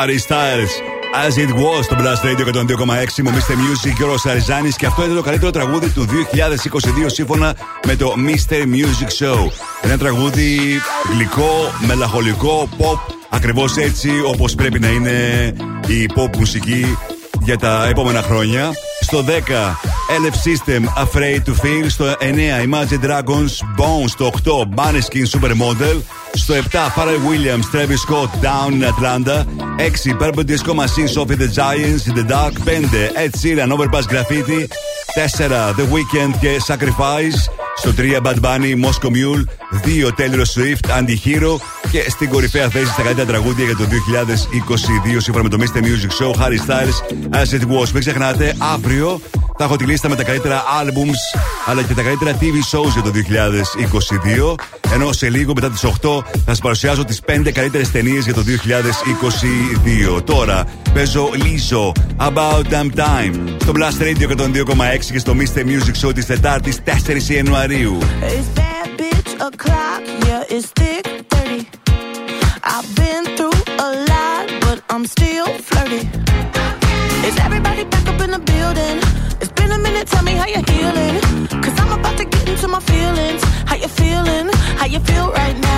Harry Styles. As it was στο Blast Radio 102,6 μου Mr. Music και ο Αριζάνη και αυτό είναι το καλύτερο τραγούδι του 2022 σύμφωνα με το Mr. Music Show. Ένα τραγούδι γλυκό, μελαγχολικό, pop, ακριβώς έτσι όπως πρέπει να είναι η pop μουσική για τα επόμενα χρόνια. Στο 10 LF System Afraid to Feel. Στο 9 Imagine Dragons Bones. Στο 8 Maneskin Supermodel. Στο 7 Pharrell Williams Travis Scott Down in Atlanta. 6 Purple Disco Machine Sophie the Giants in the Dark. 5 Ed Sheeran Overpass Graffiti. 4 The Weeknd και Sacrifice. Στο 3 Bad Bunny Moscow Mule. 2 Taylor Swift Anti-Hero. Και στην κορυφαία θέση στα καλύτερα τραγούδια για το 2022 σύμφωνα με το Mr. Music Show Harry Styles As It Was. Μην ξεχνάτε, αύριο θα έχω τη λίστα με τα καλύτερα albums αλλά και τα καλύτερα TV shows για το 2022. Ενώ σε λίγο μετά τι 8 θα σα παρουσιάσω τι 5 καλύτερε ταινίε για το 2022. Τώρα παίζω Lizzo About Damn Time στο Blast Radio 102,6 και στο Mr. Music Show τη Τετάρτη 4 Ιανουαρίου. It's bad bitch o'clock, yeah, it's thick 30. I've been through a lot, but I'm still flirty. Is everybody back up in the building? You feel right now?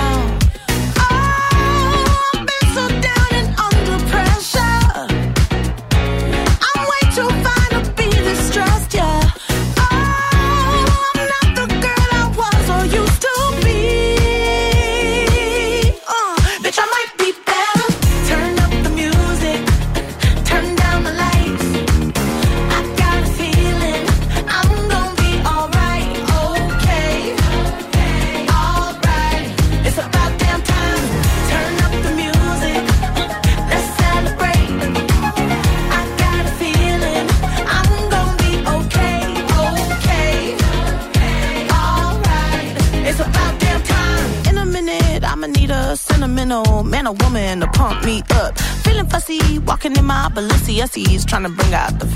Trying to bring out the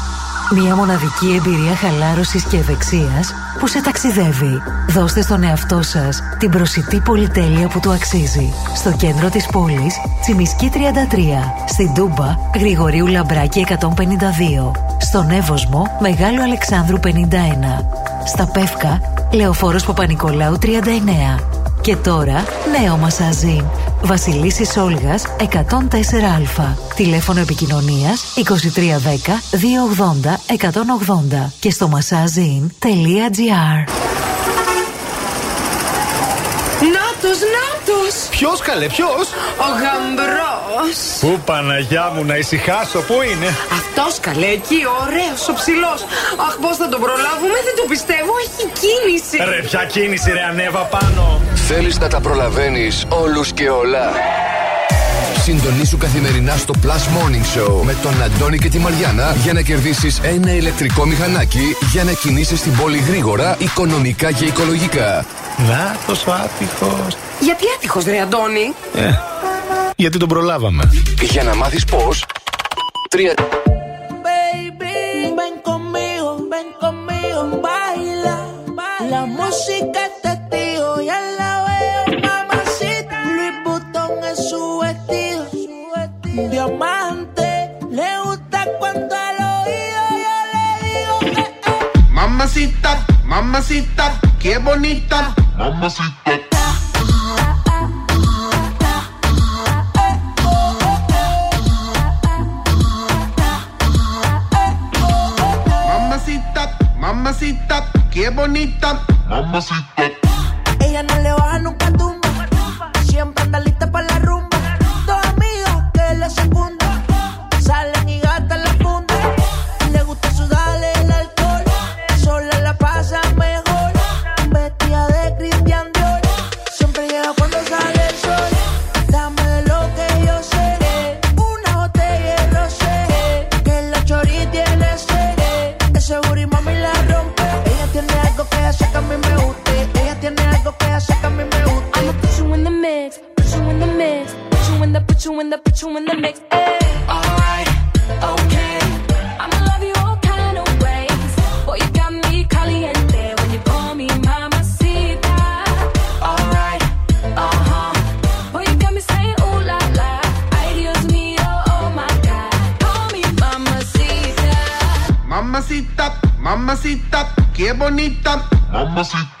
Μια μοναδική εμπειρία χαλάρωσης και ευεξίας που σε ταξιδεύει. Δώστε στον εαυτό σας την προσιτή πολυτέλεια που του αξίζει. Στο κέντρο της πόλης, Τσιμισκή 33. Στην Τούμπα, Γρηγορίου Λαμπράκη 152. Στον Εύωσμο, Μεγάλου Αλεξάνδρου 51. Στα Πεύκα, Λεωφόρος Παπα-Νικολάου 39. Και τώρα, νέο μασαζίν. Βασιλίσης Όλγας 104α. Τηλέφωνο επικοινωνίας 2310 280 180 και στο massazin.gr Νάτος, νάτος! Ποιος καλέ, ποιος! Ο γαμπρός! Πού Παναγιά μου να ησυχάσω, πού είναι! Αυτός καλέ, εκεί, ωραίος, ο ψηλός. Αχ, πώς θα τον προλάβουμε, δεν το πιστεύω, έχει κίνηση. Ρε, ποια κίνηση, ρε, ανέβα πάνω! Θέλεις να τα προλαβαίνεις όλους και όλα. Συντονίσου καθημερινά στο Plus Morning Show με τον Αντώνη και τη Μαριάνα για να κερδίσεις ένα ηλεκτρικό μηχανάκι για να κινήσεις την πόλη γρήγορα, οικονομικά και οικολογικά. Να, τόσο άτυχος. Γιατί άτυχος, ρε Αντώνη; Ε, γιατί τον προλάβαμε. Για να μάθεις πώς, τρία... Baby, ven conmigo, ven conmigo, baila. La música Mamacita, mamacita, qué bonita. Mamacita. Mamacita, mamacita, qué bonita. Mamacita. Ella no le baja nunca put you in the mix. Alright, okay. I'ma love you all kind of ways. Boy, you got me caliente when you call me mamacita. Alright, uh huh. Boy, you got me saying ooh la la. Ay Dios mío, oh my God. Call me mamacita. Mamacita, mamacita, qué bonita. Mamacita.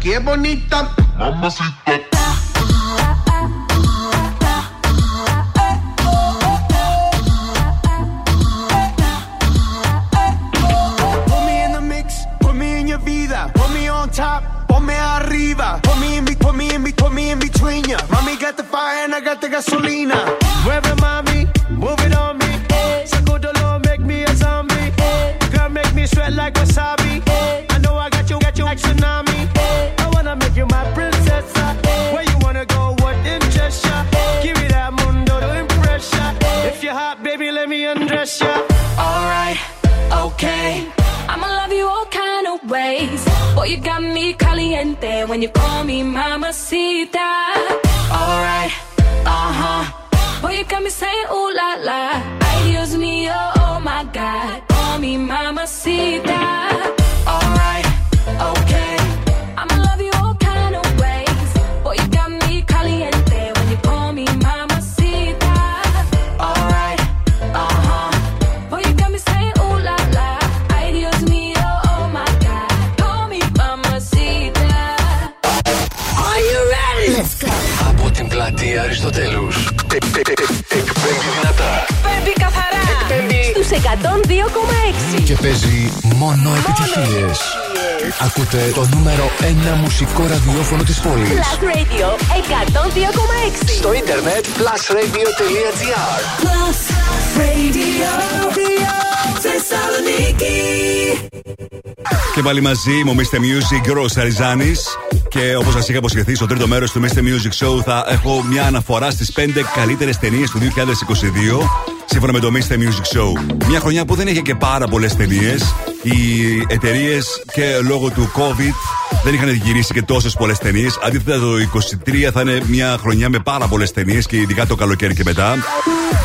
qué bonita. Mamacita. Put me in the mix, put me in your vida, put me on top, ponme arriba, put me in, be- put me in, be- put me in between ya. Mami got the fire and I got the gasolina. Mueve mami, move it on me. Sacudolo, make me a zombie. Girl, make me sweat like wasabi. Boy, you got me caliente when you call me mamacita. Alright, uh huh. Boy, you got me saying ooh la la. Ay, Dios mío, oh my God. Call me mamacita. Πλατεία Αριστοτέλους. Εκπέμπει δυνατά. Εκπέμπει καθαρά. Εκπέμπει στους 102,6. Και παίζει μόνο επιτυχίες. Ακούτε το νούμερο 1 μουσικό ραδιόφωνο της πόλης. Plus Radio 102,6. Στο ίντερνετ plusradio.gr Plus Radio. Θεσσαλονίκη. Και πάλι μαζί μου, Mr. Music, Ρο Αριζάνη. Και όπως σας είχα υποσχεθεί, στο τρίτο μέρος του Mr. Music Show θα έχω μια αναφορά στις 5 καλύτερες ταινίες του 2022. Σύμφωνα με το Mr. Music Show. Μια χρονιά που δεν είχε και πάρα πολλές ταινίες. Οι εταιρείες και λόγω του COVID δεν είχαν γυρίσει και τόσες πολλές ταινίες. Αντίθετα, το 2023 θα είναι μια χρονιά με πάρα πολλές ταινίες και ειδικά το καλοκαίρι και μετά.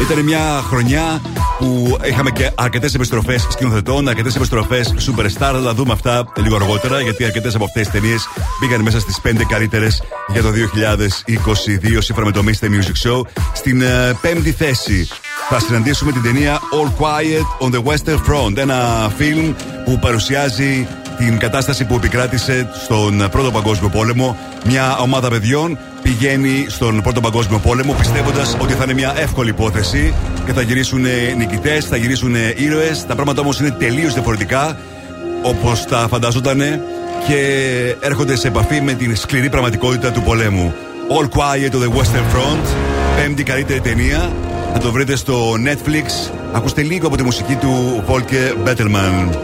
Ήταν μια χρονιά που είχαμε και αρκετές επιστροφές σκηνοθετών, αρκετές επιστροφές superstar. Θα τα δούμε αυτά λίγο αργότερα, γιατί αρκετές από αυτές τις ταινίες μπήκαν μέσα στις 5 καλύτερες για το 2022, σύμφωνα με το Mr. Music Show. Στην ε, πέμπτη θέση θα συναντήσουμε την ταινία All Quiet on the Western Front. Ένα φιλμ που παρουσιάζει την κατάσταση που επικράτησε στον Πρώτο Παγκόσμιο Πόλεμο. Μια ομάδα παιδιών πηγαίνει στον Πρώτο Παγκόσμιο Πόλεμο πιστεύοντας ότι θα είναι μια εύκολη υπόθεση και θα γυρίσουν νικητές, θα γυρίσουν ήρωες. Τα πράγματα όμως είναι τελείως διαφορετικά όπως τα φανταζόταν και έρχονται σε επαφή με την σκληρή πραγματικότητα του πολέμου. All Quiet on the Western Front, πέμπτη καλύτερη ταινία. Θα το βρείτε στο Netflix. Ακούστε λίγο από τη μουσική του Volker Bettelman.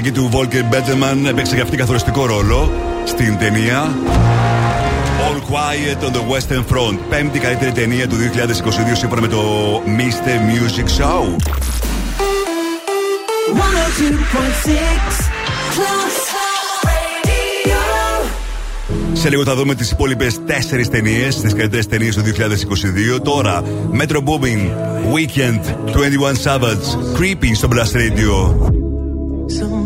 Μουσική του Volker Bettelman έπαιξε και αυτή καθοριστικό ρόλο στην ταινία All Quiet on the Western Front. Πέμπτη καλύτερη ταινία του 2022 σύμφωνα με το Mr. Music Show. 102.6 Plus Radio. Σε λίγο θα δούμε τις υπόλοιπες τέσσερις ταινίες, τις καλύτερες ταινίες του 2022. Τώρα, Metro Booming, Weekend, 21 Savage, Creeping στο Blast Radio.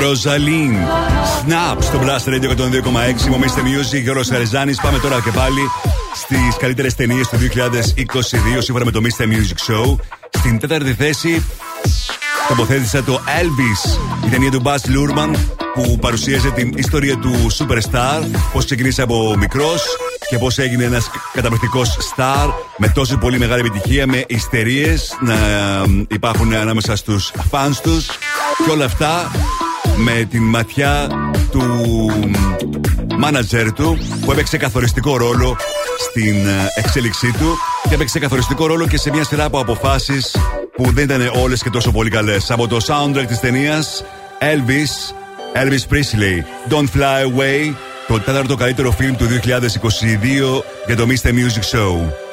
Ροζαλίν. Snap στο Blast Radio 102,6. Μομίστε Music, Γιώργο Χαριζάνη. Πάμε τώρα και πάλι στις καλύτερες ταινίες του 2022 σύμφωνα με το Mr. Music Show. Στην τέταρτη θέση τοποθέτησα το Elvis, η ταινία του Baz Luhrmann που παρουσίαζε την ιστορία του Superstar, πώς ξεκίνησε από μικρός και πώς έγινε ένας καταπληκτικός star με τόσο πολύ μεγάλη επιτυχία, με ιστερίες να ε, υπάρχουν ανάμεσα στους fans τους και όλα αυτά με την ματιά του μάνατζερ του που έπαιξε καθοριστικό ρόλο στην ε, εξέλιξή του και έπαιξε καθοριστικό ρόλο και σε μια σειρά από αποφάσεις που δεν ήταν όλες και τόσο πολύ καλές. Από το soundtrack της ταινίας Elvis, Elvis Presley, Don't Fly Away, το τέταρτο καλύτερο φιλμ του 2022 για το Mr. Music Show.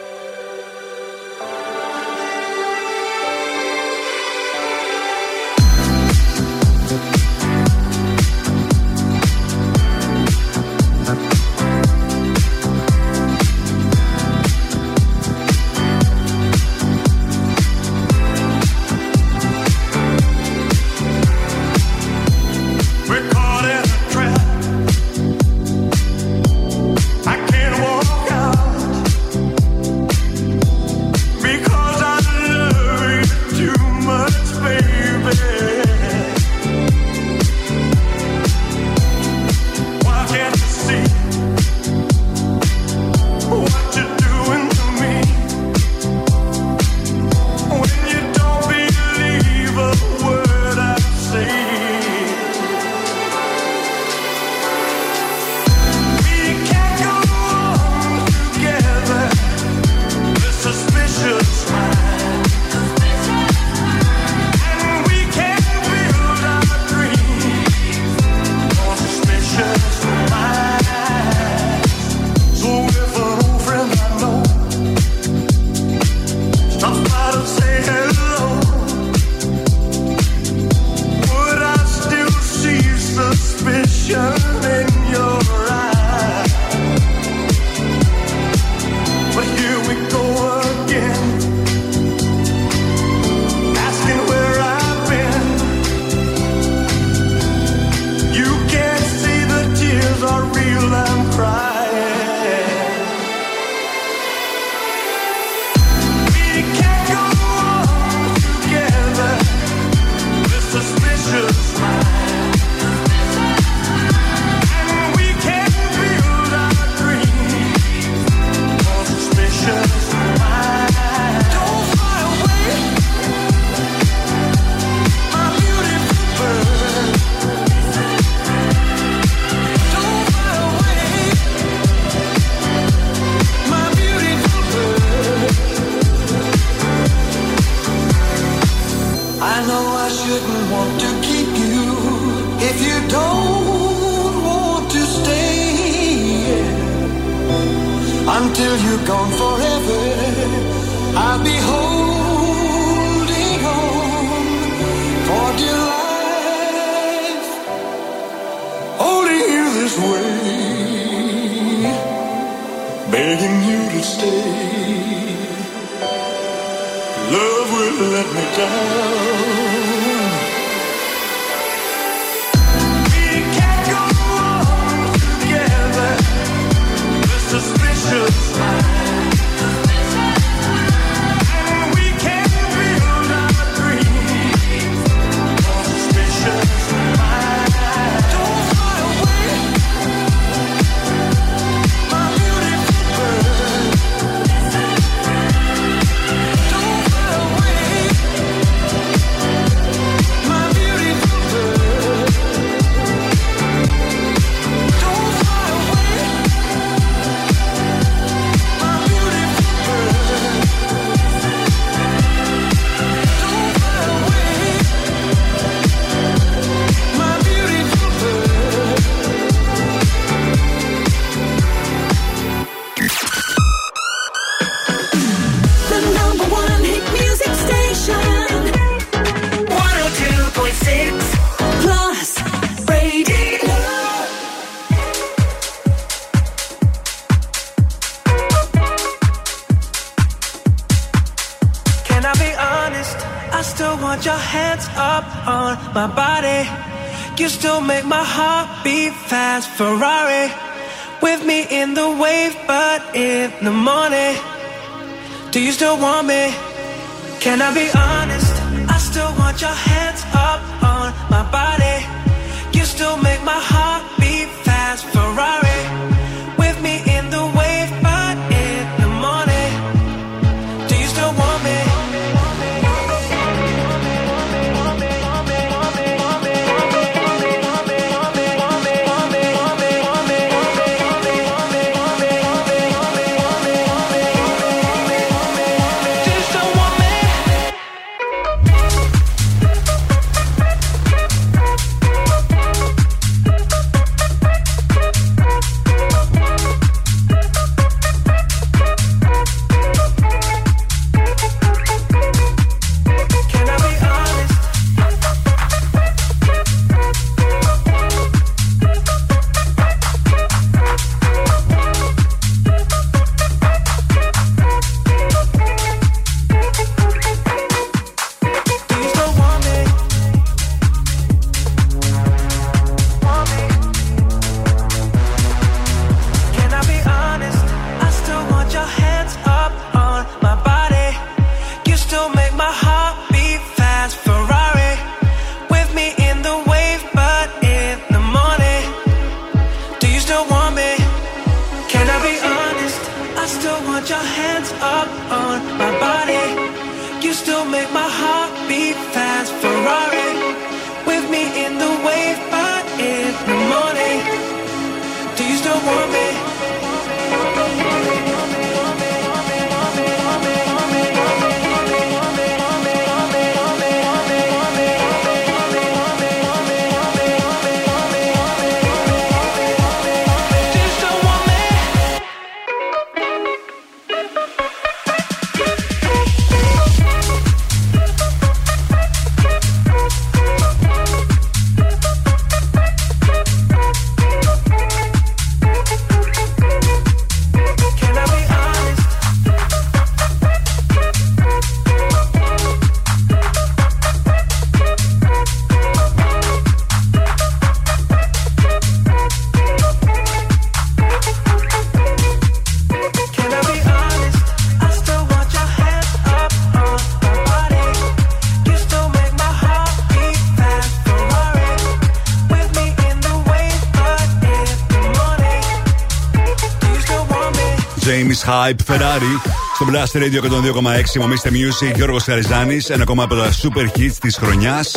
Hype Ferrari στο Blast Radio 102,6 Μομίστε Music Γιώργος Χαριζάνης Ένα ακόμα από τα super hits της χρονιάς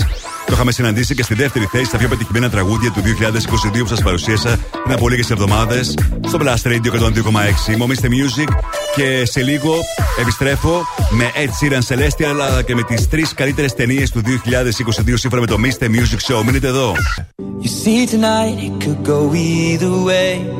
Το είχαμε συναντήσει και στη δεύτερη θέση στα πιο πετυχημένα τραγούδια του 2022 που σας παρουσίασα πριν από λίγες εβδομάδες στο Blast Radio 102,6. Μομίστε Music και σε λίγο επιστρέφω με Ed Sheeran Celestial αλλά και με τις τρεις καλύτερες ταινίες του 2022 σύμφωνα με το Mr. Music Show. Μείνετε εδώ. You see, tonight it could go either way.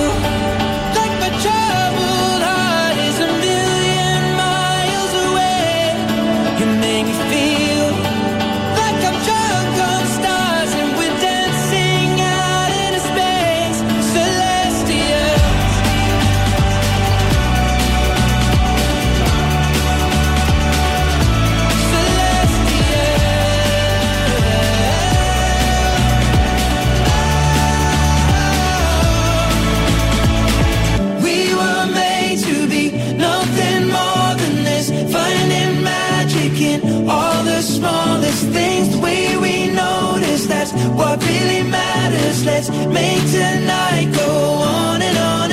Let's make tonight go on and on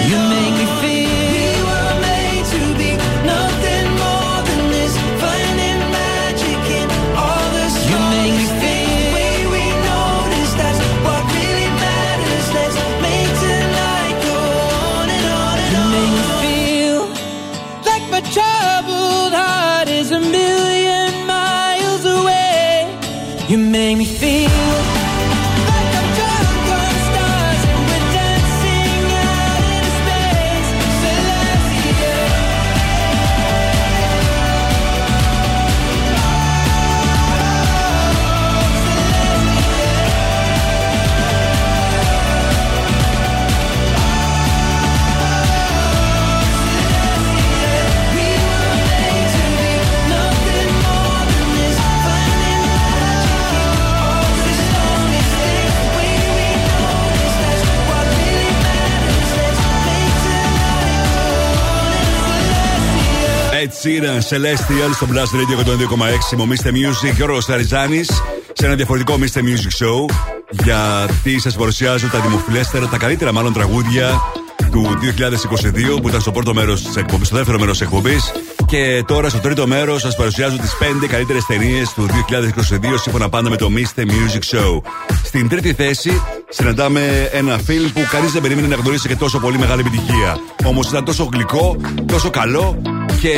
Ed Sheeran, Celestial στο Blast Radio 102,6. Μομίστε Music, Γιώργος Σαριζάνη. Σε ένα διαφορετικό Mr. Music Show. Γιατί σας παρουσιάζω τα δημοφιλέστερα, τα καλύτερα μάλλον τραγούδια του 2022 που ήταν στο πρώτο μέρος της εκπομπής, στο δεύτερο μέρος της εκπομπής. Και τώρα στο τρίτο μέρος σας παρουσιάζω τις 5 καλύτερες ταινίες του 2022 σύμφωνα πάντα με το Mr. Music Show. Στην τρίτη θέση συναντάμε ένα φιλμ που κανείς δεν περίμενε να γνωρίσει και τόσο πολύ μεγάλη επιτυχία. Όμως ήταν τόσο γλυκό, τόσο καλό και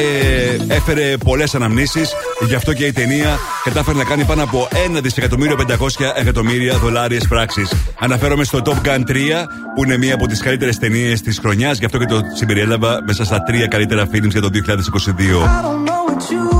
έφερε πολλές αναμνήσεις Γι' αυτό και η ταινία κατάφερε να κάνει πάνω από 1 δισεκατομμύριο 500 εκατομμύρια δολάριες πράξεις. Αναφέρομαι στο Top Gun 3, που είναι μία από τις καλύτερες ταινίες της χρονιάς. Γι' αυτό και το συμπεριέλαβα μέσα στα τρία καλύτερα films για το 2022.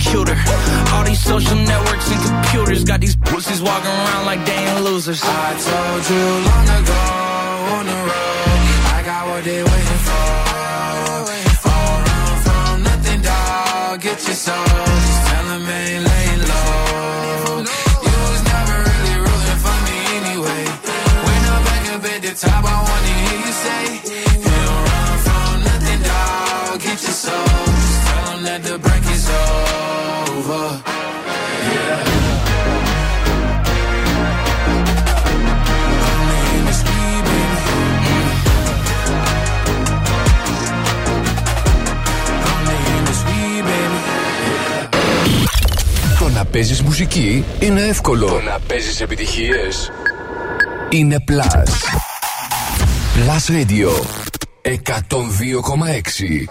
cuter. All these social networks and computers got these pussies walking around like they ain't losers. I told you long ago on the road, I got what they waiting for. Don't run from nothing, dog. Get your soul. Just tell 'em ain't laying low. You was never really rooting for me anyway. When I'm back up at the top, I wanna να παίζεις μουσική είναι εύκολο. Το να παίζεις επιτυχίες είναι Plus. Plus Radio 102,6.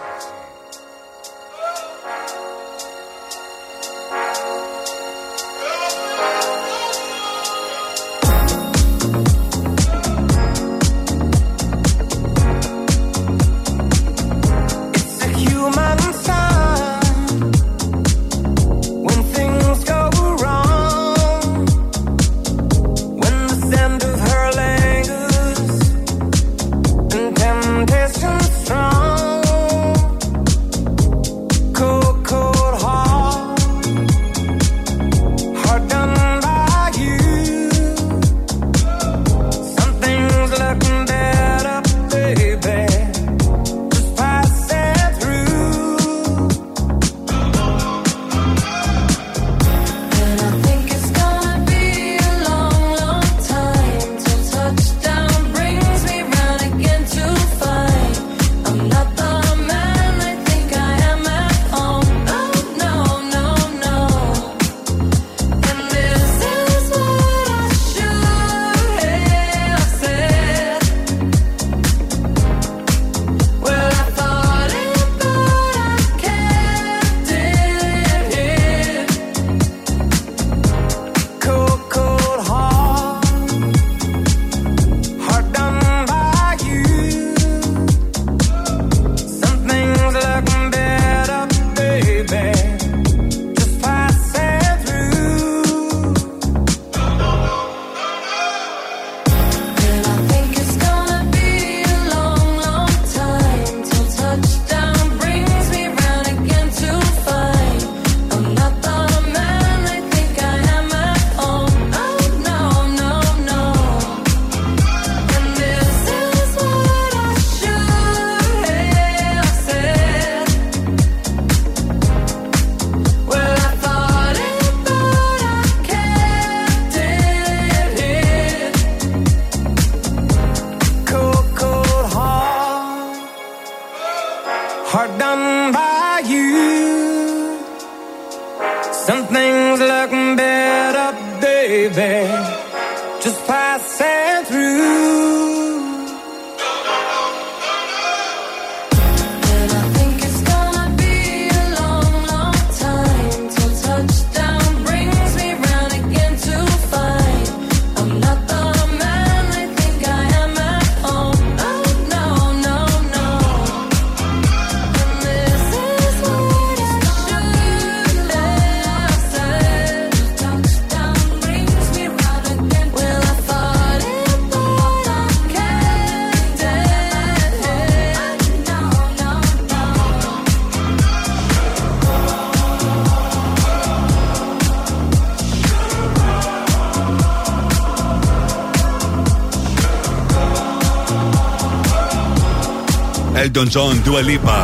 Elton John, Dua Lipa.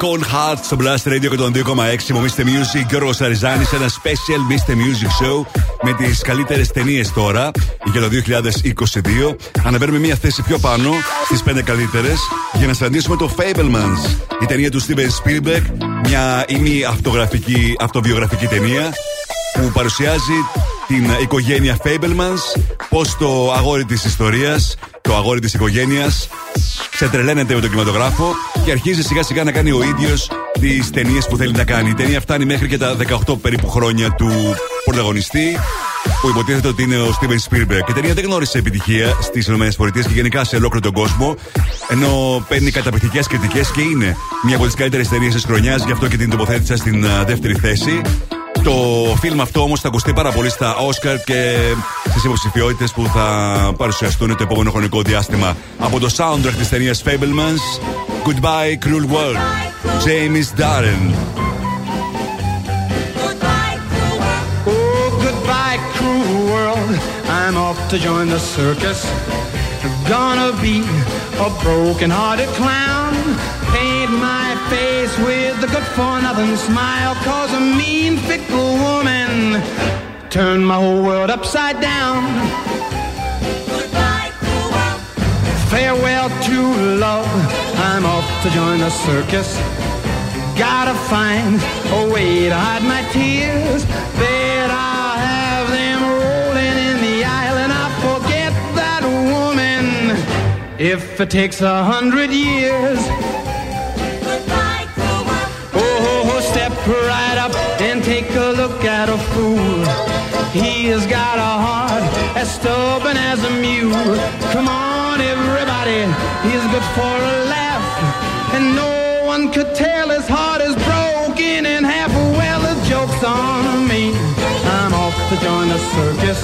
Cold Heart στο Blast Radio 102,6. Μομίστε Music, Γιώργος Σαριζάνης. Ένα special Mr. Music Show με τις καλύτερες ταινίες τώρα για το 2022. Αναβαίνουμε μια θέση πιο πάνω στις 5 καλύτερες για να συναντήσουμε το Fablemans. Η ταινία του Steven Spielberg, μια ημι αυτογραφική, αυτοβιογραφική ταινία που παρουσιάζει την οικογένεια Fablemans, πώς το αγόρι της ιστορίας, το αγόρι της οικογένειας ξετρελαίνεται με τον κινηματογράφο και αρχίζει σιγά σιγά να κάνει ο ίδιος τις ταινίες που θέλει να κάνει. Η ταινία φτάνει μέχρι και τα 18 περίπου χρόνια του πρωταγωνιστή που υποτίθεται ότι είναι ο Steven Spielberg. Και η ταινία δεν γνώρισε επιτυχία στις ΗΠΑ και γενικά σε ολόκληρο τον κόσμο. Ενώ παίρνει καταπληκτικές κριτικές και είναι μια από τις καλύτερες ταινίες της χρονιάς, γι' αυτό και την τοποθέτησα στην α, δεύτερη θέση. Το φιλμ αυτό όμως θα ακουστεί πάρα πολύ στα Όσκαρ και στις υποψηφιότητες που θα παρουσιαστούν το επόμενο χρονικό διάστημα. Από το soundtrack της ταινίας Fablemans, Goodbye Cruel World, James Darren. Oh, I'm off to join the circus. Face with a good for nothing smile. Cause a mean, fickle woman turned my whole world upside down. Farewell to love. I'm off to join the circus. Gotta find a way to hide my tears. Bet I'll have them rolling in the aisle and I'll forget that woman if it takes a hundred years. Right up and take a look at a fool. He has got a heart as stubborn as a mule. Come on, everybody, he's good for a laugh. And no one could tell his heart is broken in half. A well, the joke's on me. I'm off to join the circus.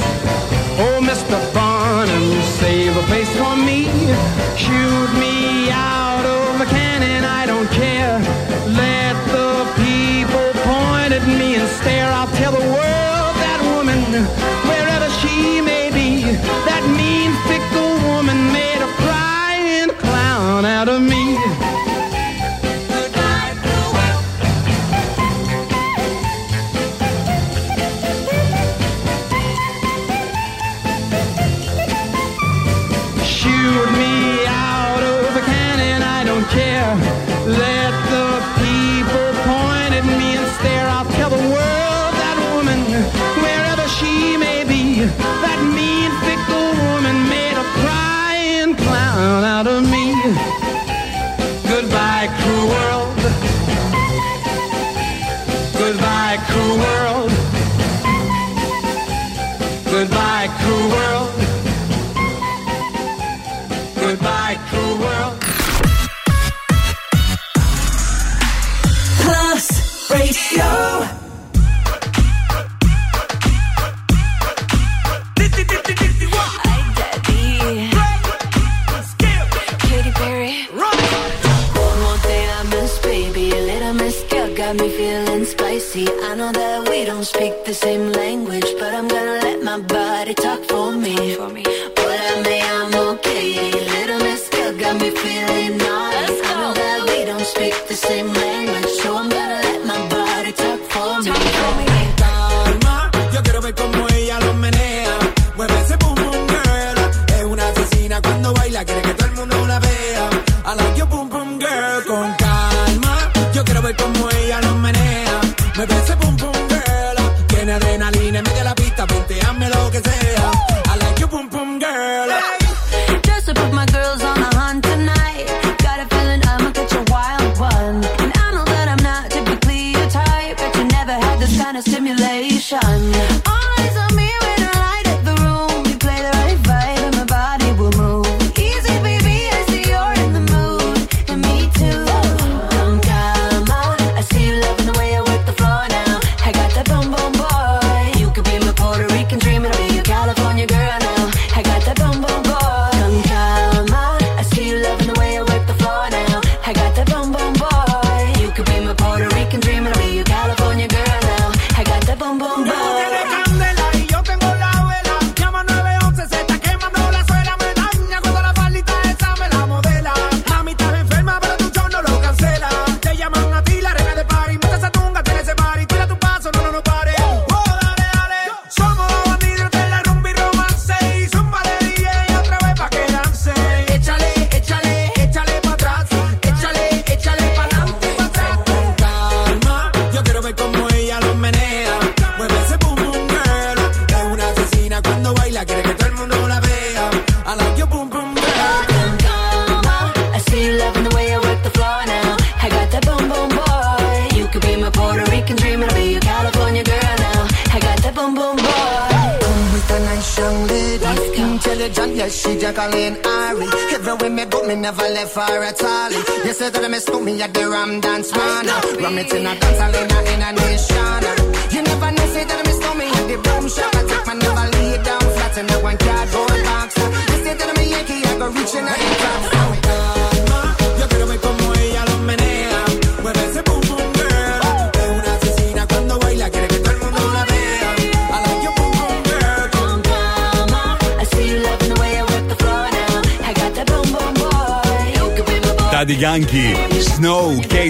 Oh, Mr. Farnham, save a place for me. Shoot me out of a cannon, I don't care. Let the at me and stare. I'll tell the world that woman,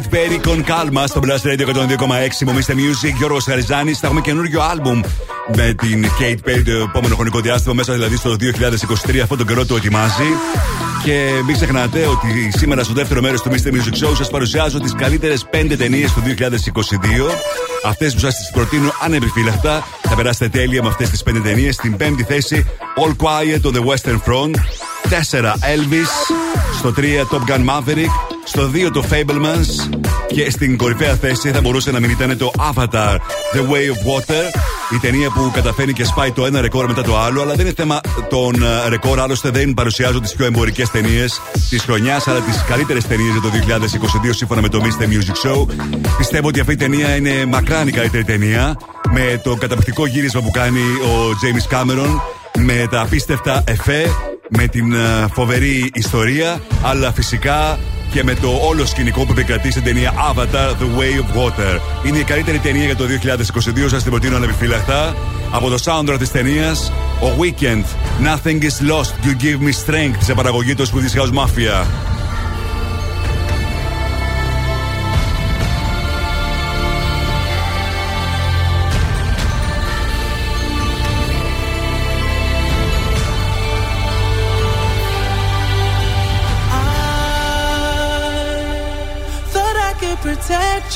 Snow, Kate Perry, Con Calma στο Blast Radio 102,6. Μομίστε Music, Γιώργος Χαριζάνης. Θα έχουμε καινούριο άλμπουμ με την Kate Perry το επόμενο χρονικό διάστημα, μέσα δηλαδή στο 2023. Αυτόν τον καιρό το ετοιμάζει. Και μην ξεχνάτε ότι σήμερα στο δεύτερο μέρος του Mr. Music Show σας παρουσιάζω τις καλύτερες 5 ταινίες του 2022. Αυτές που σας τις προτείνω ανεπιφύλακτα. Θα περάσετε τέλεια με αυτές τις 5 ταινίες. Στην πέμπτη θέση, All Quiet on the Western Front. 4 Elvis. Στο 3 Top Gun Maverick. Στο 2 το Fablemans. Και στην κορυφαία θέση θα μπορούσε να μην ήταν το Avatar The Way of Water. Η ταινία που καταφέρνει και σπάει το ένα ρεκόρ μετά το άλλο. Αλλά δεν είναι θέμα των ε, ρεκόρ. Άλλωστε δεν παρουσιάζω τις πιο εμπορικές ταινίες της χρονιάς, αλλά τις καλύτερες ταινίες για το 2022 σύμφωνα με το Mr. Music Show. Πιστεύω ότι αυτή η ταινία είναι μακράν η καλύτερη ταινία. Με το καταπληκτικό γύρισμα που κάνει ο James Cameron. Με τα απίστευτα εφέ με την ε, φοβερή ιστορία, αλλά φυσικά και με το όλο σκηνικό που επικρατεί στην ταινία Avatar The Way of Water. Είναι η καλύτερη ταινία για το 2022, σας την προτείνω ανεπιφύλακτα. Από το soundtrack της ταινίας, ο Weekend, Nothing is lost, You give me strength, σε παραγωγή του Swedish House Mafia.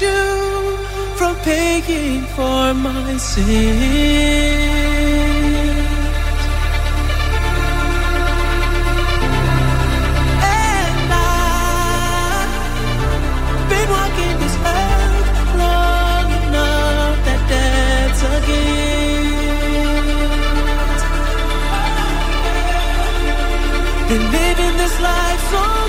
You from paying for my sins. And I've been walking this earth long enough that that's a gift. Been living this life so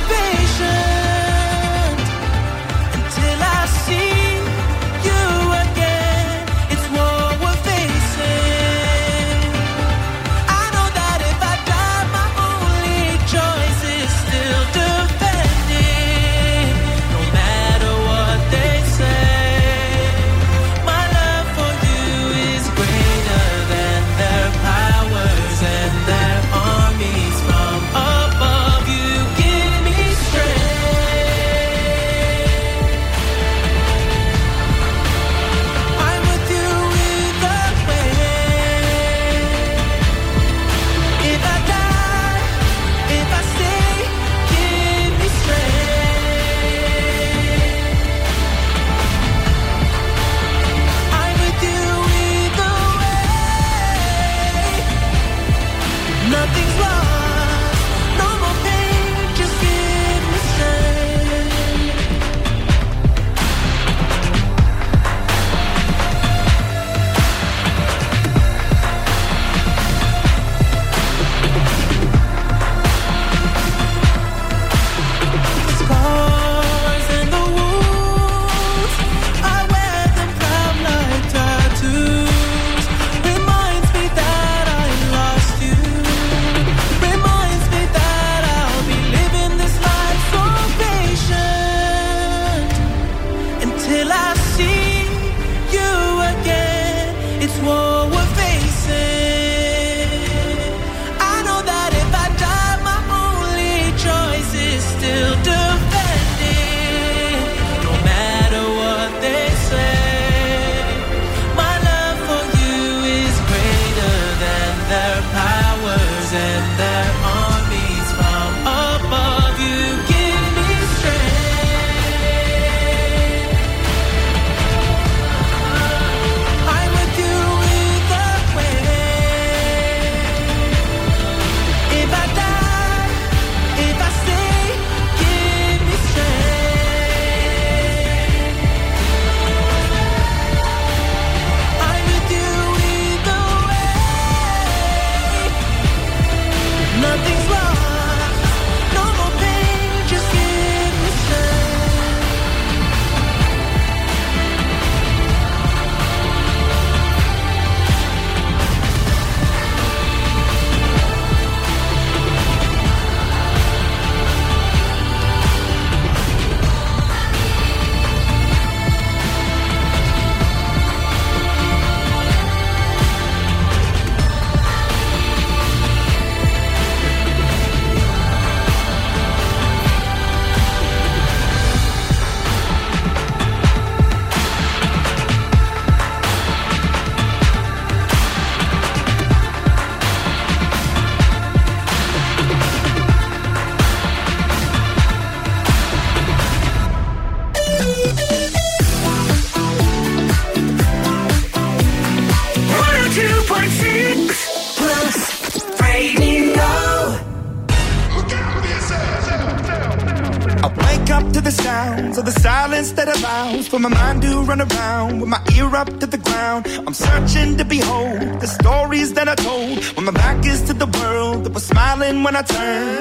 gonna turn.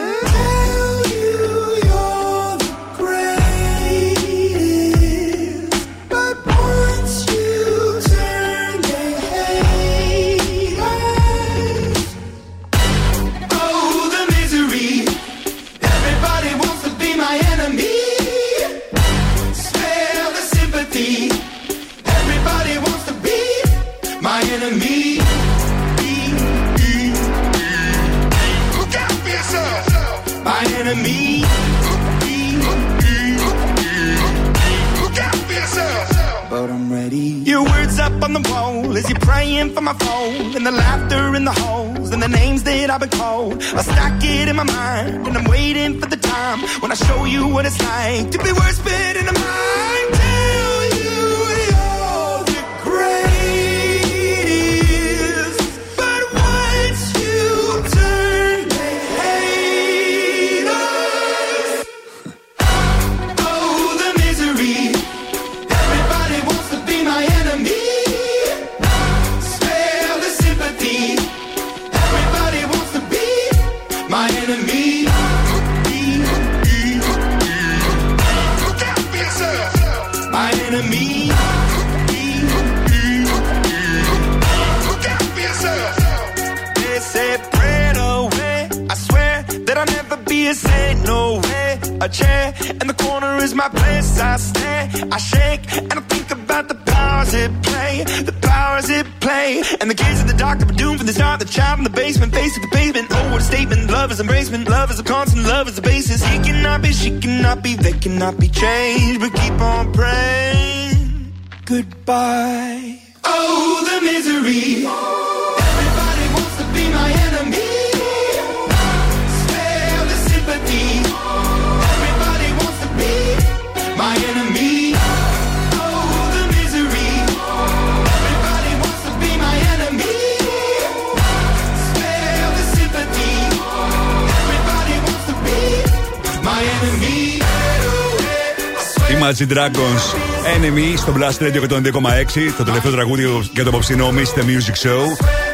Enemy στο Blast Radio 102,6. Το τελευταίο τραγούδι για το απόψινό Mr. Music Show.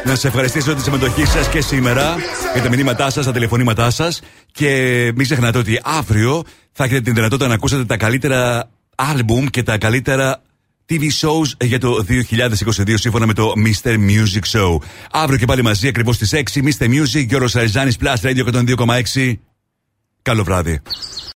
Να σα ευχαριστήσω τη συμμετοχή σας και σήμερα για τα μηνύματά σας, τα τηλεφωνήματά σας. Και μην ξεχνάτε ότι αύριο θα έχετε την δυνατότητα να ακούσετε τα καλύτερα album και τα καλύτερα TV shows για το 2022 σύμφωνα με το Mr. Music Show. Αύριο και πάλι μαζί ακριβώς στις 6 Mr. Music, Γιώργος Αριζάνη Plus Radio 102,6. Καλό βράδυ.